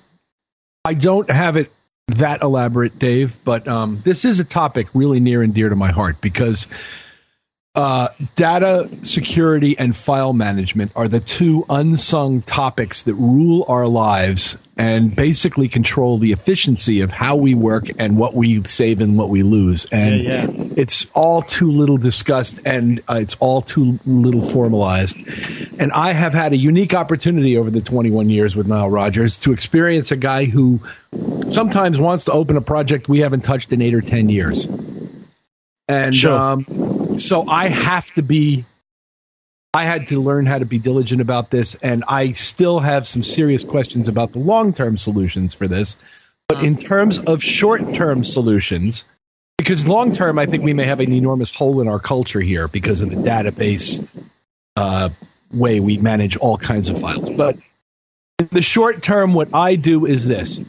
I don't have it that elaborate, Dave, but um, this is a topic really near and dear to my heart because uh, data security and file management are the two unsung topics that rule our lives and basically control the efficiency of how we work and what we save and what we lose. And yeah, yeah. it's all too little discussed and uh, it's all too little formalized. And I have had a unique opportunity over the 21 years with Nile Rodgers to experience a guy who sometimes wants to open a project we haven't touched in eight or 10 years. And sure. um, so I have to be, I had to learn how to be diligent about this. And I still have some serious questions about the long term solutions for this. But in terms of short term solutions, because long term, I think we may have an enormous hole in our culture here because of the database uh, way we manage all kinds of files. But in the short term, what I do is this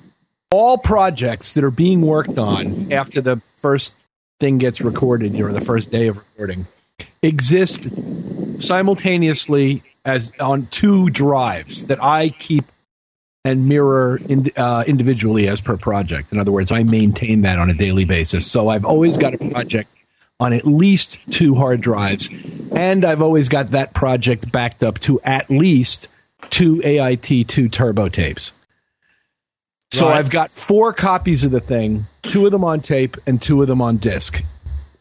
all projects that are being worked on after the first thing gets recorded or the first day of recording exist simultaneously as on two drives that I keep and mirror in, uh, individually as per project. In other words, I maintain that on a daily basis. So I've always got a project on at least two hard drives, and I've always got that project backed up to at least two AIT two turbo tapes. So Right. I've got four copies of the thing, two of them on tape and two of them on disc.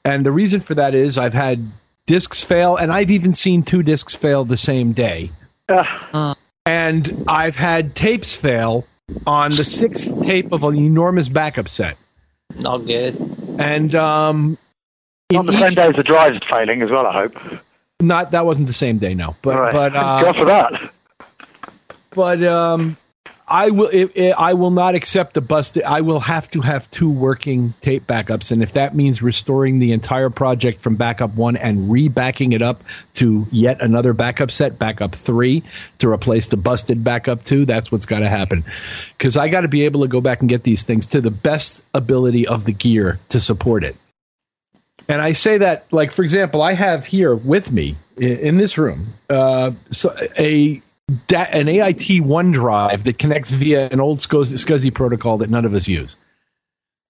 And the reason for that is I've had discs fail, and I've even seen two discs fail the same day. Uh, And I've had tapes fail on the sixth tape of an enormous backup set. Not good. And um, in on the each- same day as the drive's failing as well, I hope. not that wasn't the same day, no. But All right. but uh, Go for that. but um, I will it, it, I will not accept the busted. I will have to have two working tape backups, and if that means restoring the entire project from backup one and rebacking it up to yet another backup set, backup three, to replace the busted backup two, that's what's got to happen. Because I got to be able to go back and get these things to the best ability of the gear to support it. And I say that, like for example, I have here with me i- in this room uh, so a da- an AIT one drive that connects via an old SCSI, SCSI protocol that none of us use.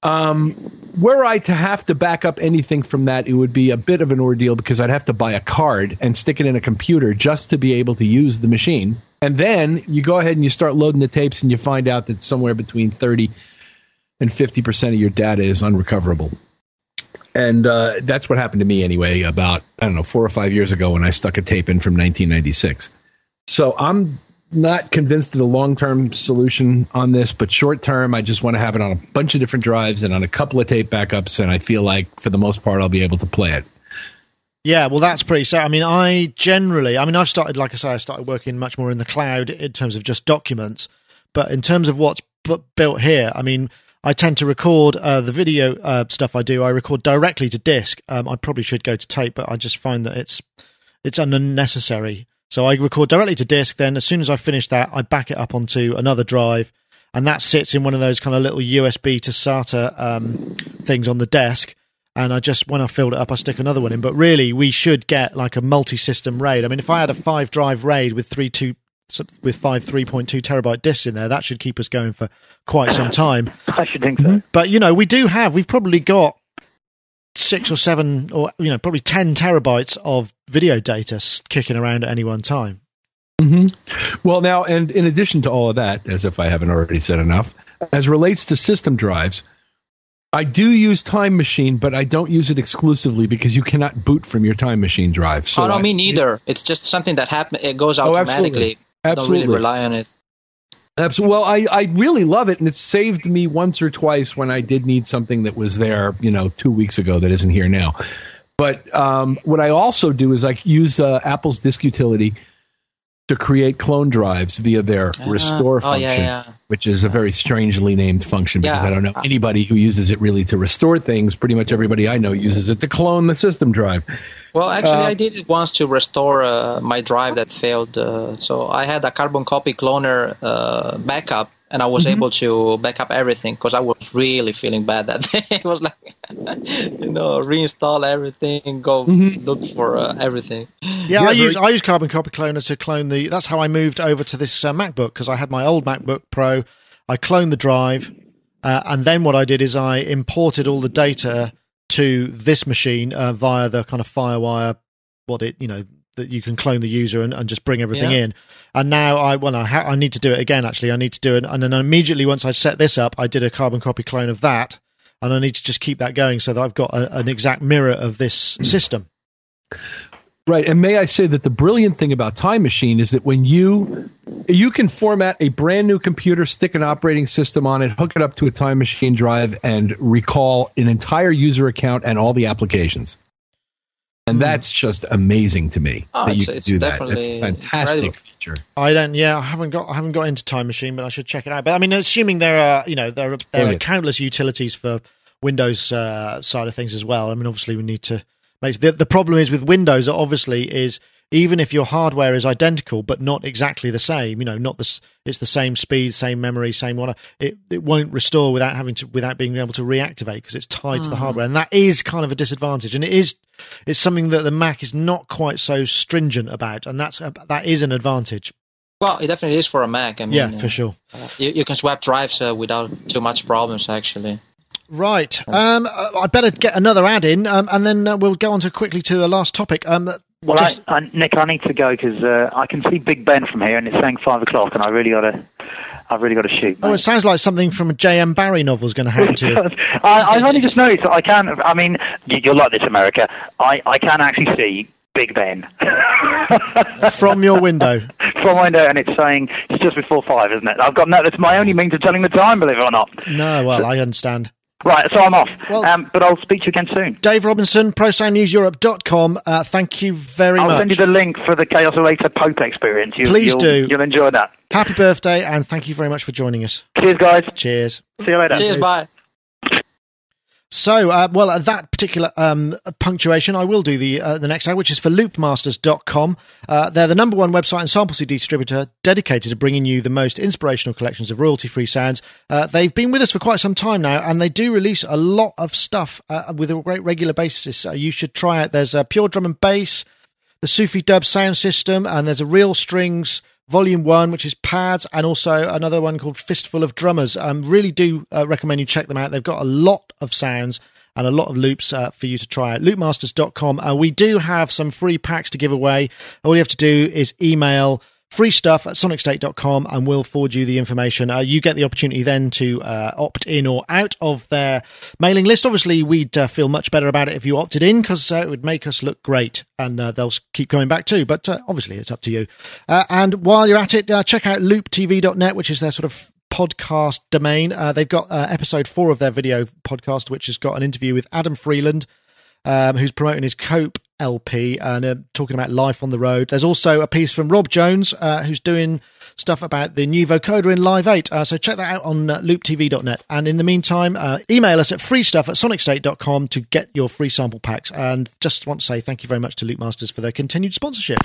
Um, were I to have to back up anything from that, it would be a bit of an ordeal because I'd have to buy a card and stick it in a computer just to be able to use the machine. And then you go ahead and you start loading the tapes, and you find out that somewhere between thirty and fifty percent of your data is unrecoverable. And uh, that's what happened to me anyway. About I don't know four or five years ago when I stuck a tape in from 1996. So I'm not convinced of the long term solution on this, but short term, I just want to have it on a bunch of different drives and on a couple of tape backups, and I feel like for the most part, I'll be able to play it. Yeah, well, that's pretty so. I mean, I generally, I mean, I've started, like I say, I started working much more in the cloud in terms of just documents. But in terms of what's bu- built here, I mean, I tend to record uh, the video uh, stuff I do. I record directly to disk. Um, I probably should go to tape, but I just find that it's it's unnecessary. So I record directly to disk. Then, as soon as I finish that, I back it up onto another drive, and that sits in one of those kind of little USB to SATA um, things on the desk and I just when I filled it up, I stick another one in. But really, we should get like a multi-system RAID. I mean, if I had a five-drive RAID with three two with five three point two terabyte disks in there, that should keep us going for quite some time. I should think so. But you know, we do have we've probably got six or seven or you know probably ten terabytes of video data kicking around at any one time. Mm-hmm. Well, now, and in addition to all of that, as if I haven't already said enough, as relates to system drives, I do use Time Machine, but I don't use it exclusively because you cannot boot from your Time Machine drive. So oh no, I- me neither. It's just something that happens. It goes Oh, automatically. absolutely. Don't really rely on it. Absolutely. Well, I, I really love it, and it saved me once or twice when I did need something that was there, you know, two weeks ago that isn't here now. But um, what I also do is I use uh, Apple's disk utility to create clone drives via their Ah. restore Oh, yeah, function, yeah. which is a very strangely named function because Yeah. I don't know anybody who uses it really to restore things. Pretty much everybody I know uses it to clone the system drive. Well, actually, Uh, I did it once to restore uh, my drive that failed. Uh, so I had a carbon copy cloner uh, backup, and I Mm-hmm. was able to back up everything because I was really feeling bad that day. it was like, you know, reinstall everything, go Mm-hmm. look for uh, everything. Yeah, I use I use Carbon Copy Cloner to clone the. That's how I moved over to this uh, MacBook because I had my old MacBook Pro. I cloned the drive, uh, and then what I did is I imported all the data to this machine uh, via the kind of FireWire, what it you know that you can clone the user and, and just bring everything Yeah. in. And now I well I, ha- I need to do it again. Actually, I need to do it, and then immediately once I set this up, I did a Carbon Copy clone of that, and I need to just keep that going so that I've got a, an exact mirror of this system. Right, and may I say that the brilliant thing about Time Machine is that when you you can format a brand new computer, stick an operating system on it, hook it up to a Time Machine drive, and recall an entire user account and all the applications. And that's just amazing to me Oh, that you it's- can it's do that. It's a fantastic incredible. feature. I don't. Yeah, I haven't got. I haven't got into Time Machine, but I should check it out. But I mean, assuming there are, you know, there are there are countless utilities for Windows uh, side of things as well. I mean, obviously, we need to make the the problem is with Windows. Obviously, is even if your hardware is identical but not exactly the same, you know, not the it's the same speed, same memory, same one, it it won't restore without having to without being able to reactivate because it's tied to the hardware, and that is kind of a disadvantage, and it is it's something that the Mac is not quite so stringent about, and that's that is an advantage. Well, it definitely is for a Mac. I mean, Yeah, uh, for sure. You, you can swap drives uh, without too much problems, actually. Right. Um, uh, I better get another ad in, um, and then uh, we'll go on to quickly to a last topic. Um, Well, just- I, I, Nick, I need to go because uh, I can see Big Ben from here, and it's saying five o'clock, and I really got to, I've really got to shoot. oh, it sounds like something from a J.M. Barrie novel is going to happen to you. I, I've only just noticed that I can. I mean, you- you're like this, America. I, I can actually see Big Ben from your window. from my window, and it's saying it's just before five, isn't it? I've got no. That's my only means of telling the time, believe it or not. No, well, I understand. Right, so I'm off. Well- um, but I'll speak to you again soon. Dave Robinson, ProSoundNewsEurope.com. Uh, thank you very much. I'll send you the link for the Kaossilator Pro experience. You, Please you'll, do. You'll enjoy that. Happy birthday, and thank you very much for joining us. Cheers, guys. Cheers. See you later. Cheers, bye. So, uh, well, at that particular um, punctuation, I will do the uh, the next ad, which is for loopmasters.com. Uh, they're the number one website and sample CD distributor dedicated to bringing you the most inspirational collections of royalty free sounds. Uh, they've been with us for quite some time now, and they do release a lot of stuff uh, with a great regular basis. Uh, you should try it. There's a pure drum and bass, the Sufi Dub sound system, and there's a Real Strings Volume One, which is pads, and also another one called Fistful of Drummers. Um, really do uh, recommend you check them out. They've got a lot of sounds and a lot of loops uh, for you to try out. Loopmasters.com. Uh, we do have some free packs to give away. All you have to do is email free stuff at sonicstate.com and we'll forward you the information. Uh, you get the opportunity then to uh, opt in or out of their mailing list. Obviously, we'd uh, feel much better about it if you opted in because uh, it would make us look great and uh, they'll keep coming back too. But uh, obviously, it's up to you. And while you're at it, check out looptv.net, which is their sort of podcast domain. They've got episode four of their video podcast, which has got an interview with Adam Freeland um, who's promoting his Cope LP and uh, talking about life on the road. There's also a piece from Rob Jones, uh, who's doing stuff about the new vocoder in Live 8. Uh, so check that out on uh, looptv.net. And in the meantime, uh, email us at freestuff at sonicstate.com to get your free sample packs. And just want to say thank you very much to Loop Masters for their continued sponsorship.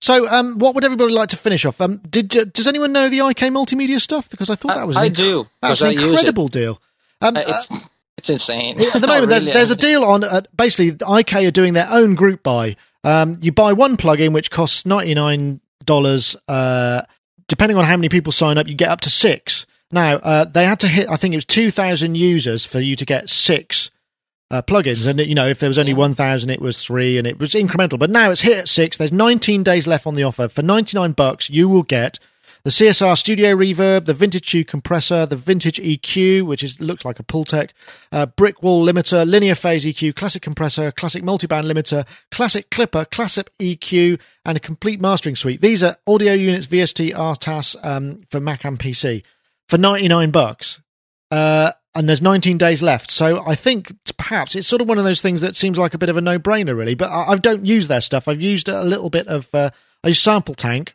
So, um, what would everybody like to finish off? Um, did uh, does anyone know the IK multimedia stuff? Because I thought that was I an do, That's an I use it. incredible deal. Um, Uh, it's insane. at the moment, there's Really, there's a I- deal on uh, basically IK are doing their own group buy. Um, you buy one plugin which costs ninety nine dollars. Uh, depending on how many people sign up, you get up to six. Now uh, they had to hit. I think it was two thousand users for you to get six uh, plugins, and you know if there was only one thousand, it was three, and it was incremental. But now it's hit at six. There's nineteen days left on the offer. For ninety nine bucks, you will get the CSR Studio Reverb, the Vintage Q compressor, the Vintage EQ, which is looks like a Pultec, uh, Brick Wall limiter, Linear Phase EQ, Classic compressor, Classic multiband limiter, Classic clipper, Classic EQ, and a complete mastering suite. These are audio units, VST, RTAS um, for Mac and PC for ninety nine bucks. Uh, and there's 19 days left. So I think perhaps it's sort of one of those things that seems like a bit of a no-brainer, really. But I, I don't use their stuff. I've used a little bit of uh, Sample Tank.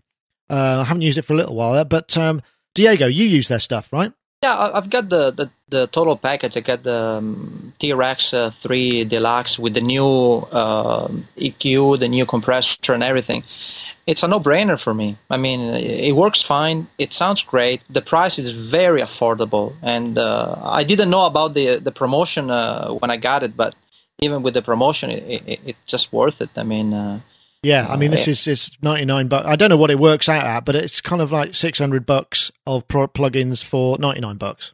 Uh, I haven't used it for a little while, but um, Diego, you use their stuff, right? Yeah, I've got the, the, the total package. I got the um, T-RackS uh, 3 Deluxe with the new uh, EQ, the new compressor, and everything. It's a no-brainer for me. I mean, it it works fine. It sounds great. The price is very affordable, and uh, I didn't know about the the promotion uh, when I got it, but even with the promotion, it, it, it's just worth it. I mean, uh, Yeah, I mean this is it's 99 bucks. I don't know what it works out at, but it's kind of like 600 bucks of pro- plugins for 99 bucks.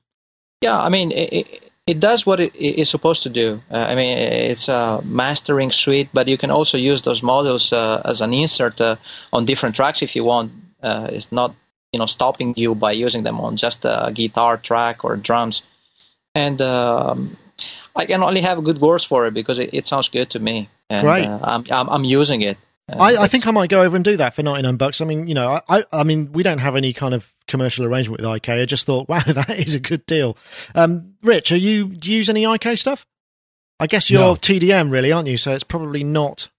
Yeah, I mean, it, it, it does what it is supposed to do. Uh, I mean, it's a mastering suite, but you can also use those modules uh, as an insert uh, on different tracks if you want. Uh, it's not, you know, stopping you by using them on just a guitar track or drums. And um, I can only have good words for it because it, it sounds good to me. And, Great. Uh, I'm, I'm I'm using it. I, I think I might go over and do that for 99 bucks. I mean, you know, I, I, I mean, we don't have any kind of commercial arrangement with IK. I just thought, wow, that is a good deal. Um, Rich, are you, do you use any IK stuff? I guess you're No. TDM really, aren't you? So it's probably not.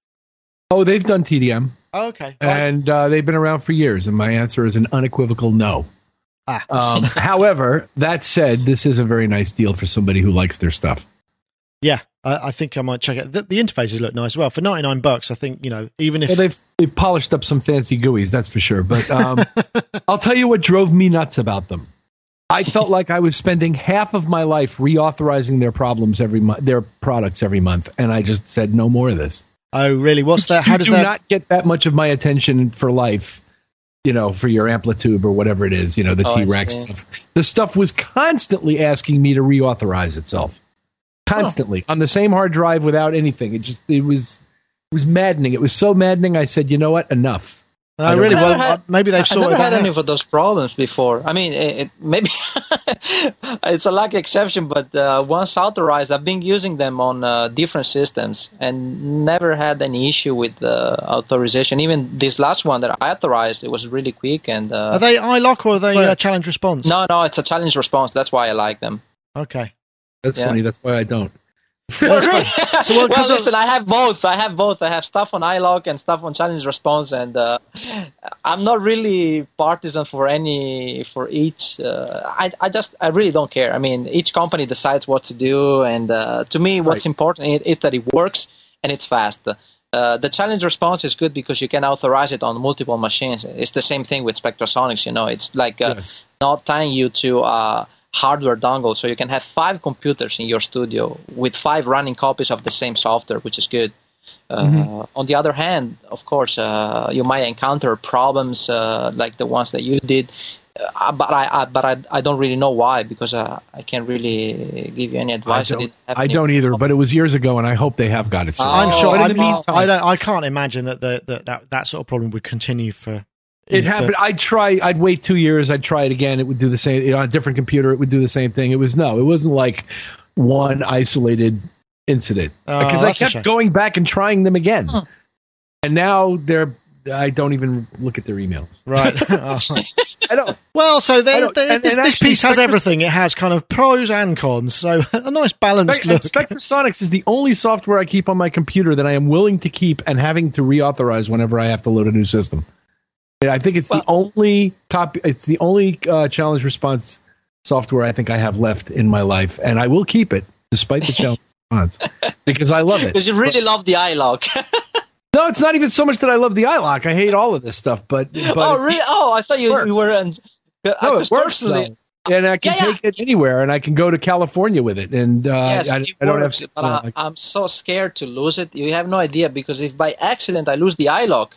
Oh, they've done TDM, Oh, okay. And uh, they've been around for years, and my answer is an unequivocal no. Ah. Um, however, that said, this is a very nice deal for somebody who likes their stuff. Yeah, I, I think I might check it. The, the interfaces look nice as well for ninety nine bucks. I think you know even if Well, they've they've polished up some fancy GUIs, that's for sure. But um, I'll tell you what drove me nuts about them. I felt like I was spending half of my life reauthorizing their problems every month, their products every month, and I just said no more of this. oh really what's that? How you does do that? not get that much of my attention for life? You know, for your AmpliTube or whatever it is, you know, the Oh, I T-RackS stuff. The stuff was constantly asking me to reauthorize itself, constantly on the same hard drive without anything. It just it was it was maddening. It was so maddening. I said, you know what, enough. Oh, I really? don't- Well, had- maybe they've I've never had that any of those problems before. I mean, it, it, maybe it's a lucky exception, but uh, once authorized, I've been using them on uh, different systems and never had any issue with uh, authorization. Even this last one that I authorized, it was really quick and. Uh, Are they iLok or are they Well- uh, challenge response? no, no, it's a challenge response. That's why I like them. Okay. That's Yeah. funny. That's why I don't. Well, so, well, well, 'cause of- listen, I have both. I have both. I have stuff on iLok and stuff on challenge response, and uh, I'm not really partisan for any for each. Uh, I I just I really don't care. I mean, each company decides what to do, and uh, to me, what's Right. important is, is that it works and it's fast. Uh, the challenge response is good because you can authorize it on multiple machines. It's the same thing with Spectrasonics. You know, it's like uh, Yes. not tying you to a hardware dongle, so you can have five computers in your studio with five running copies of the same software, which is good. Uh, On the other hand, of course, uh, you might encounter problems uh, like the ones that you did, uh, but I, I but I, I don't really know why because uh, I can't really give you any I advice. don't, I don't either, but it was years ago, and I hope they have got it. sorted. I'm sure. But in I'm, the meantime, I don't. I can't imagine that the, that that that sort of problem would continue for. It happened. I'd try. I'd wait two years. I'd try it again. It would do the same. You know, on a different computer, it would do the same thing. It was no. It wasn't like one isolated incident Oh, because I kept going back and trying them again, and now they're. I don't even look at their emails. Right. Oh. I don't. well, so they, don't- they, and- this, and this actually, piece has Spectre- everything. It has kind of pros and cons. So a nice balanced Spec- look. Spectrasonics is the only software I keep on my computer that I am willing to keep and having to reauthorize whenever I have to load a new system. I think it's the only copy. It's the only uh, challenge response software I think I have left in my life, and I will keep it despite the challenge response because I love it. because you really love the iLok. No, it's not even so much that I love the iLok. I hate all of this stuff, but, but oh, really? Oh, I thought you, works. you were. Um, No, it works though. and I can Yeah, yeah. take it anywhere, and I can go to California with it, and uh, Yes, I, it I don't works, have. but uh, I, I'm so scared to lose it. You have no idea because if by accident I lose the iLok,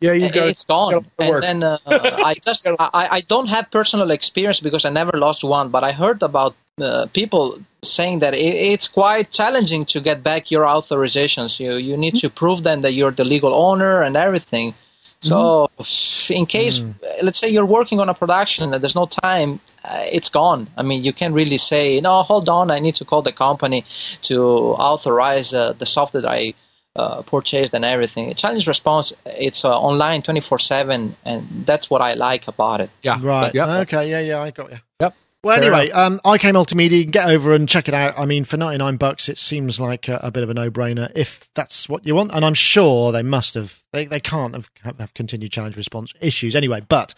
yeah, you go. it's gone. And then uh, I just I, I don't have personal experience because I never lost one, but I heard about uh, people saying that it, it's quite challenging to get back your authorizations. You you need to prove then that you're the legal owner and everything. So, in case, let's say you're working on a production and there's no time, uh, it's gone. I mean, you can't really say, no, hold on, I need to call the company to authorize uh, the software that I uh, purchased and everything. Challenge response, it's uh, online 24 7, and that's what I like about it. yeah, Right. Yep. Okay. Yeah. Yeah. I got you. Yep. Well, Fair anyway, um, IK Multimedia, you can get over and check it out. I mean, for 99 bucks, it seems like a, a bit of a no-brainer if that's what you want. And I'm sure they must have, they, they can't have, have, have continued challenge response issues anyway. But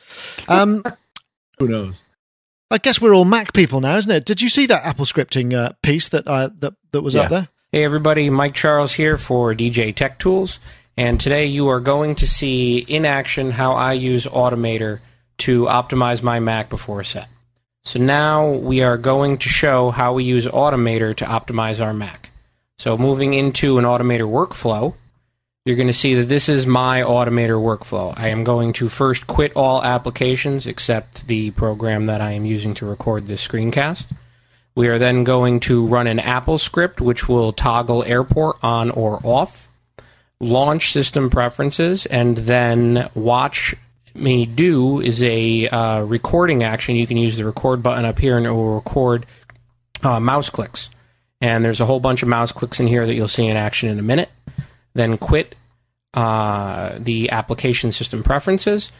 um, Who knows? I guess we're all Mac people now, isn't it? Did you see that Apple scripting uh, piece that, uh, that, that was Yeah. up there? Hey everybody, Mike Charles here for DJ Tech Tools, and today you are going to see in action how I use Automator to optimize my Mac before a set. So now we are going to show how we use Automator to optimize our Mac. So moving into an Automator workflow, you're going to see that this is my Automator workflow. I am going to first quit all applications except the program that I am using to record this screencast. We are then going to run an Apple script which will toggle airport on or off, launch system preferences, and then watch me do is a uh, recording action. You can use the record button up here and it will record uh, mouse clicks. And there's a whole bunch of mouse clicks in here that you'll see in action in a minute. Then quit uh, the application system preferences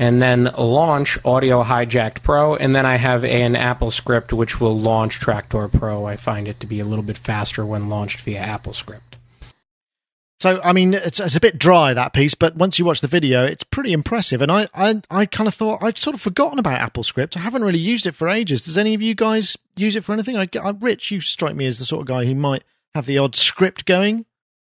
and then launch Audio Hijack Pro, and then I have an Apple script which will launch Traktor Pro. I find it to be a little bit faster when launched via Apple script. So, I mean, it's, it's a bit dry that piece, but once you watch the video, it's pretty impressive. And I, I, I kind of thought I'd sort of forgotten about AppleScript. I haven't really used it for ages. Does any of you guys use it for anything? I, I, Rich, you strike me as the sort of guy who might have the odd script going?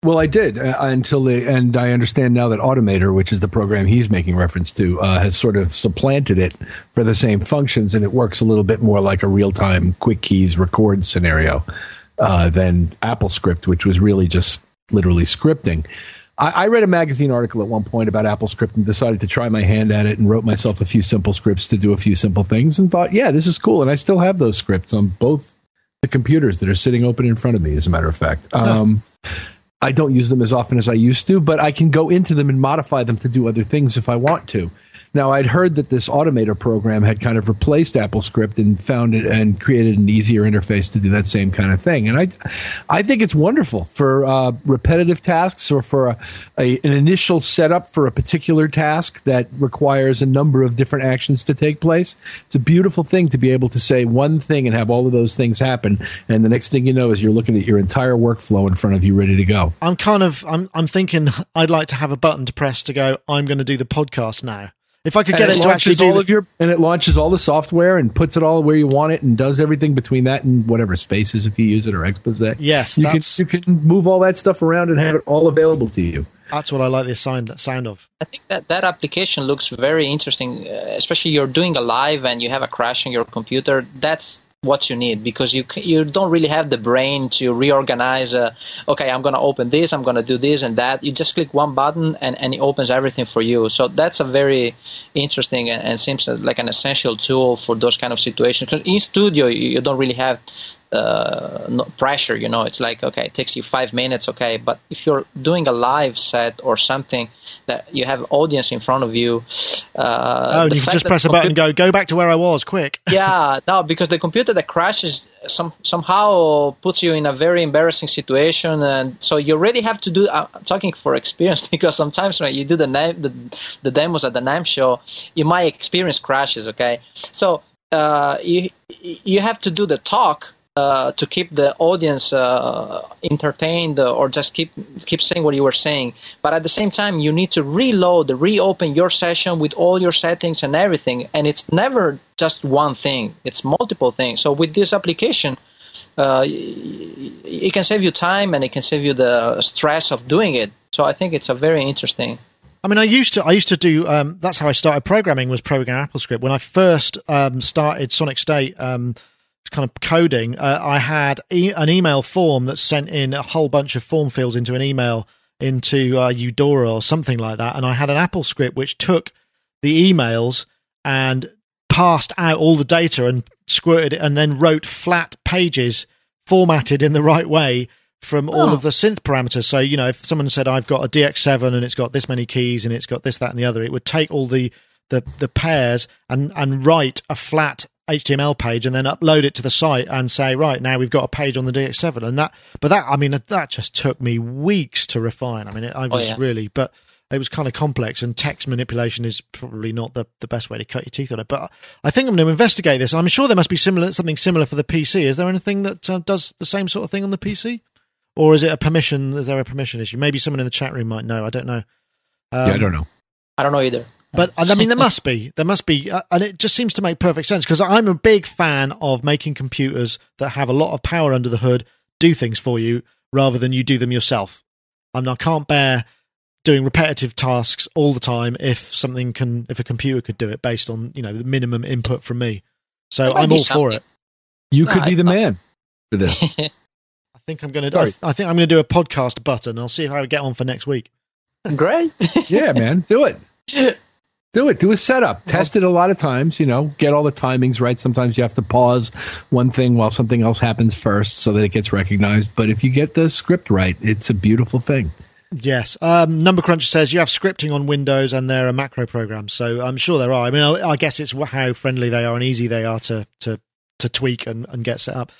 Well, I did uh, until the, and I understand now that Automator, which is the program he's making reference to, uh, has sort of supplanted it for the same functions, and it works a little bit more like a real time QuicKeys record scenario uh, than AppleScript, which was really just literally scripting. I, I read a magazine article at one point about AppleScript and decided to try my hand at it and wrote myself a few simple scripts to do a few simple things and thought, yeah, this is cool. And I still have those scripts on both the computers that are sitting open in front of me, as a matter of fact. Um, I don't use them as often as I used to, but I can go into them and modify them to do other things if I want to. Now, I'd heard that this Automator program had kind of replaced AppleScript and found it and created an easier interface to do that same kind of thing. And I, I think it's wonderful for uh, repetitive tasks or for a, a, an initial setup for a particular task that requires a number of different actions to take place. It's a beautiful thing to be able to say one thing and have all of those things happen, and the next thing you know is you're looking at your entire workflow in front of you, ready to go. I'm kind of I'm I'm thinking I'd like to have a button to press to go. I'm going to do the podcast now. If I could get and it, to actually do all the, of your and it launches all the software and puts it all where you want it and does everything between that and whatever spaces if you use it or Exposé. Yes, you can you can move all that stuff around and have it all available to you. that's what I like the sound sound of. I think that that application looks very interesting, uh, especially you're doing a live and you have a crash on your computer. That's what you need because you you don't really have the brain to reorganize. Uh, okay, I'm going to open this, I'm going to do this and that. You just click one button and, and it opens everything for you. So that's a very interesting and, and seems like an essential tool for those kind of situations. 'Cause in studio, you, you don't really have uh, no pressure. You know, it's like okay, it takes you five minutes, okay. But if you're doing a live set or something that you have audience in front of you, uh, Oh, you can just press a button and go go back to where I was quick. yeah, no, because the computer that crashes some somehow puts you in a very embarrassing situation, and so you really have to do. Uh, I'm talking for experience because sometimes when you do the NAMM, the, the demos at the NAMM show, you might experience crashes. Okay, so uh, you you have to do the talk. Uh, to keep the audience uh, entertained or just keep keep saying what you were saying, but at the same time you need to reload, reopen your session with all your settings and everything, and it's never just one thing; it's multiple things. So with this application, uh, it can save you time and it can save you the stress of doing it. So I think it's a very interesting. I mean, I used to I used to do. Um, that's how I started programming was program AppleScript. When I first um, started Sonic State. Um, kind of coding, uh, I had e- an email form that sent in a whole bunch of form fields into an email into uh, Eudora or something like that, and I had an Apple script which took the emails and passed out all the data and squirted it, and then wrote flat pages formatted in the right way from all of the synth parameters. So you know, if someone said I've got a DX7 and it's got this many keys and it's got this, that, and the other, it would take all the the, the pairs and and write a flat HTML page and then upload it to the site and say, right now we've got a page on the DX7 and that. But that, I mean, that just took me weeks to refine. I mean, it, I was yeah. really, but it was kind of complex and text manipulation is probably not the, the best way to cut your teeth on it. But I think I'm going to investigate this. I'm sure there must be similar something similar for the PC. Is there anything that uh, does the same sort of thing on the PC? Or is it a permission? Is there a permission issue? Maybe someone in the chat room might know. I don't know. Um, yeah, I don't know. I don't know either. But I mean, there must be. There must be, uh, and it just seems to make perfect sense because I'm a big fan of making computers that have a lot of power under the hood do things for you rather than you do them yourself. I mean, I can't bear doing repetitive tasks all the time if something can, if a computer could do it based on you know the minimum input from me. So I'm all for it. You No, could be the thought- man for this. I think I'm going to. Sorry. I, I think I'm going to do a podcast button. I'll see how I get on for next week. Great. yeah, man, do it. Do it. Do a setup. Test it a lot of times. You know, get all the timings right. Sometimes you have to pause one thing while something else happens first, so that it gets recognized. But if you get the script right, it's a beautiful thing. Yes. Um, Number Cruncher says you have scripting on Windows and there are macro programs. So I'm sure there are. I mean, I, I guess it's how friendly they are and easy they are to to, to tweak and, and get set up.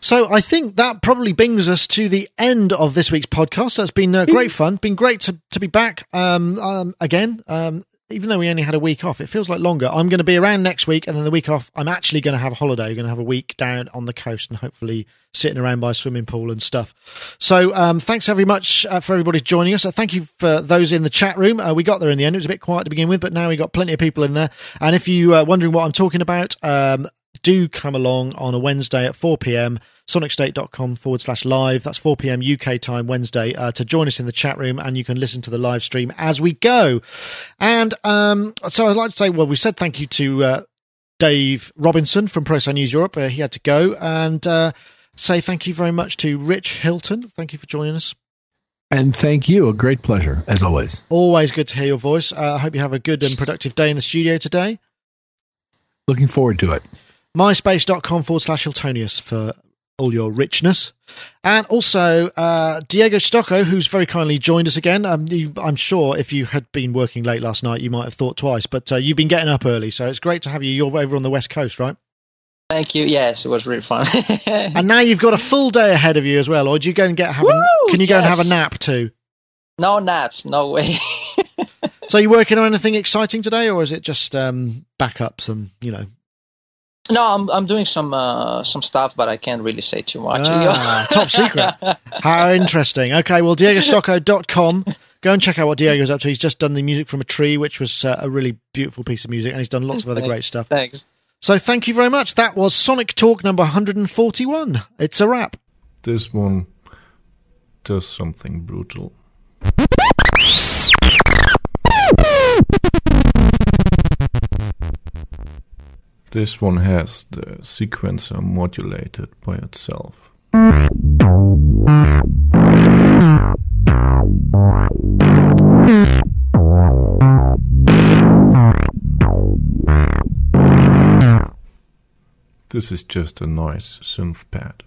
So I think that probably brings us to the end of this week's podcast. That's been uh, great fun. Been great to, to be back um, um, again. Um, even though we only had a week off, it feels like longer. I'm going to be around next week, and then the week off, I'm actually going to have a holiday. We're going to have a week down on the coast and hopefully sitting around by a swimming pool and stuff. So um, thanks very much uh, for everybody joining us. Uh, thank you for those in the chat room. Uh, we got there in the end. It was a bit quiet to begin with, but now we got plenty of people in there. And if you are wondering what I'm talking about, um, do come along on a Wednesday at 4 p.m. sonicstate.com forward slash live. That's 4 p.m. UK time Wednesday uh, to join us in the chat room and you can listen to the live stream as we go. And um, so I'd like to say, well, we said thank you to uh, Dave Robinson from ProSound News Europe. Uh, he had to go and uh, say thank you very much to Rich Hilton. Thank you for joining us. And thank you. A great pleasure, as always. Always good to hear your voice. Uh, I hope you have a good and productive day in the studio today. Looking forward to it. myspace.com forward slash Hiltonius for all your richness. And also uh, Diego Stocco, who's very kindly joined us again. Um, you, I'm sure if you had been working late last night, you might have thought twice, but uh, you've been getting up early, so it's great to have you. You're over on the West Coast, right? Thank you. Yes, it was really fun. and now you've got a full day ahead of you as well, or do you go and get have a, Woo! can you go and have a nap too? no naps, no way. So are you working on anything exciting today, or is it just um, backups and you know? No, I'm I'm doing some uh, some stuff, but I can't really say too much. Ah, top secret. How interesting. Okay, well, diegostocco.com. Go and check out what Diego's up to. He's just done the music from a tree, which was uh, a really beautiful piece of music, and he's done lots of other great stuff. Thanks. So thank you very much. That was Sonic Talk number 141. It's a wrap. This one does something brutal. This one has the sequencer modulated by itself. This is just a nice synth pad.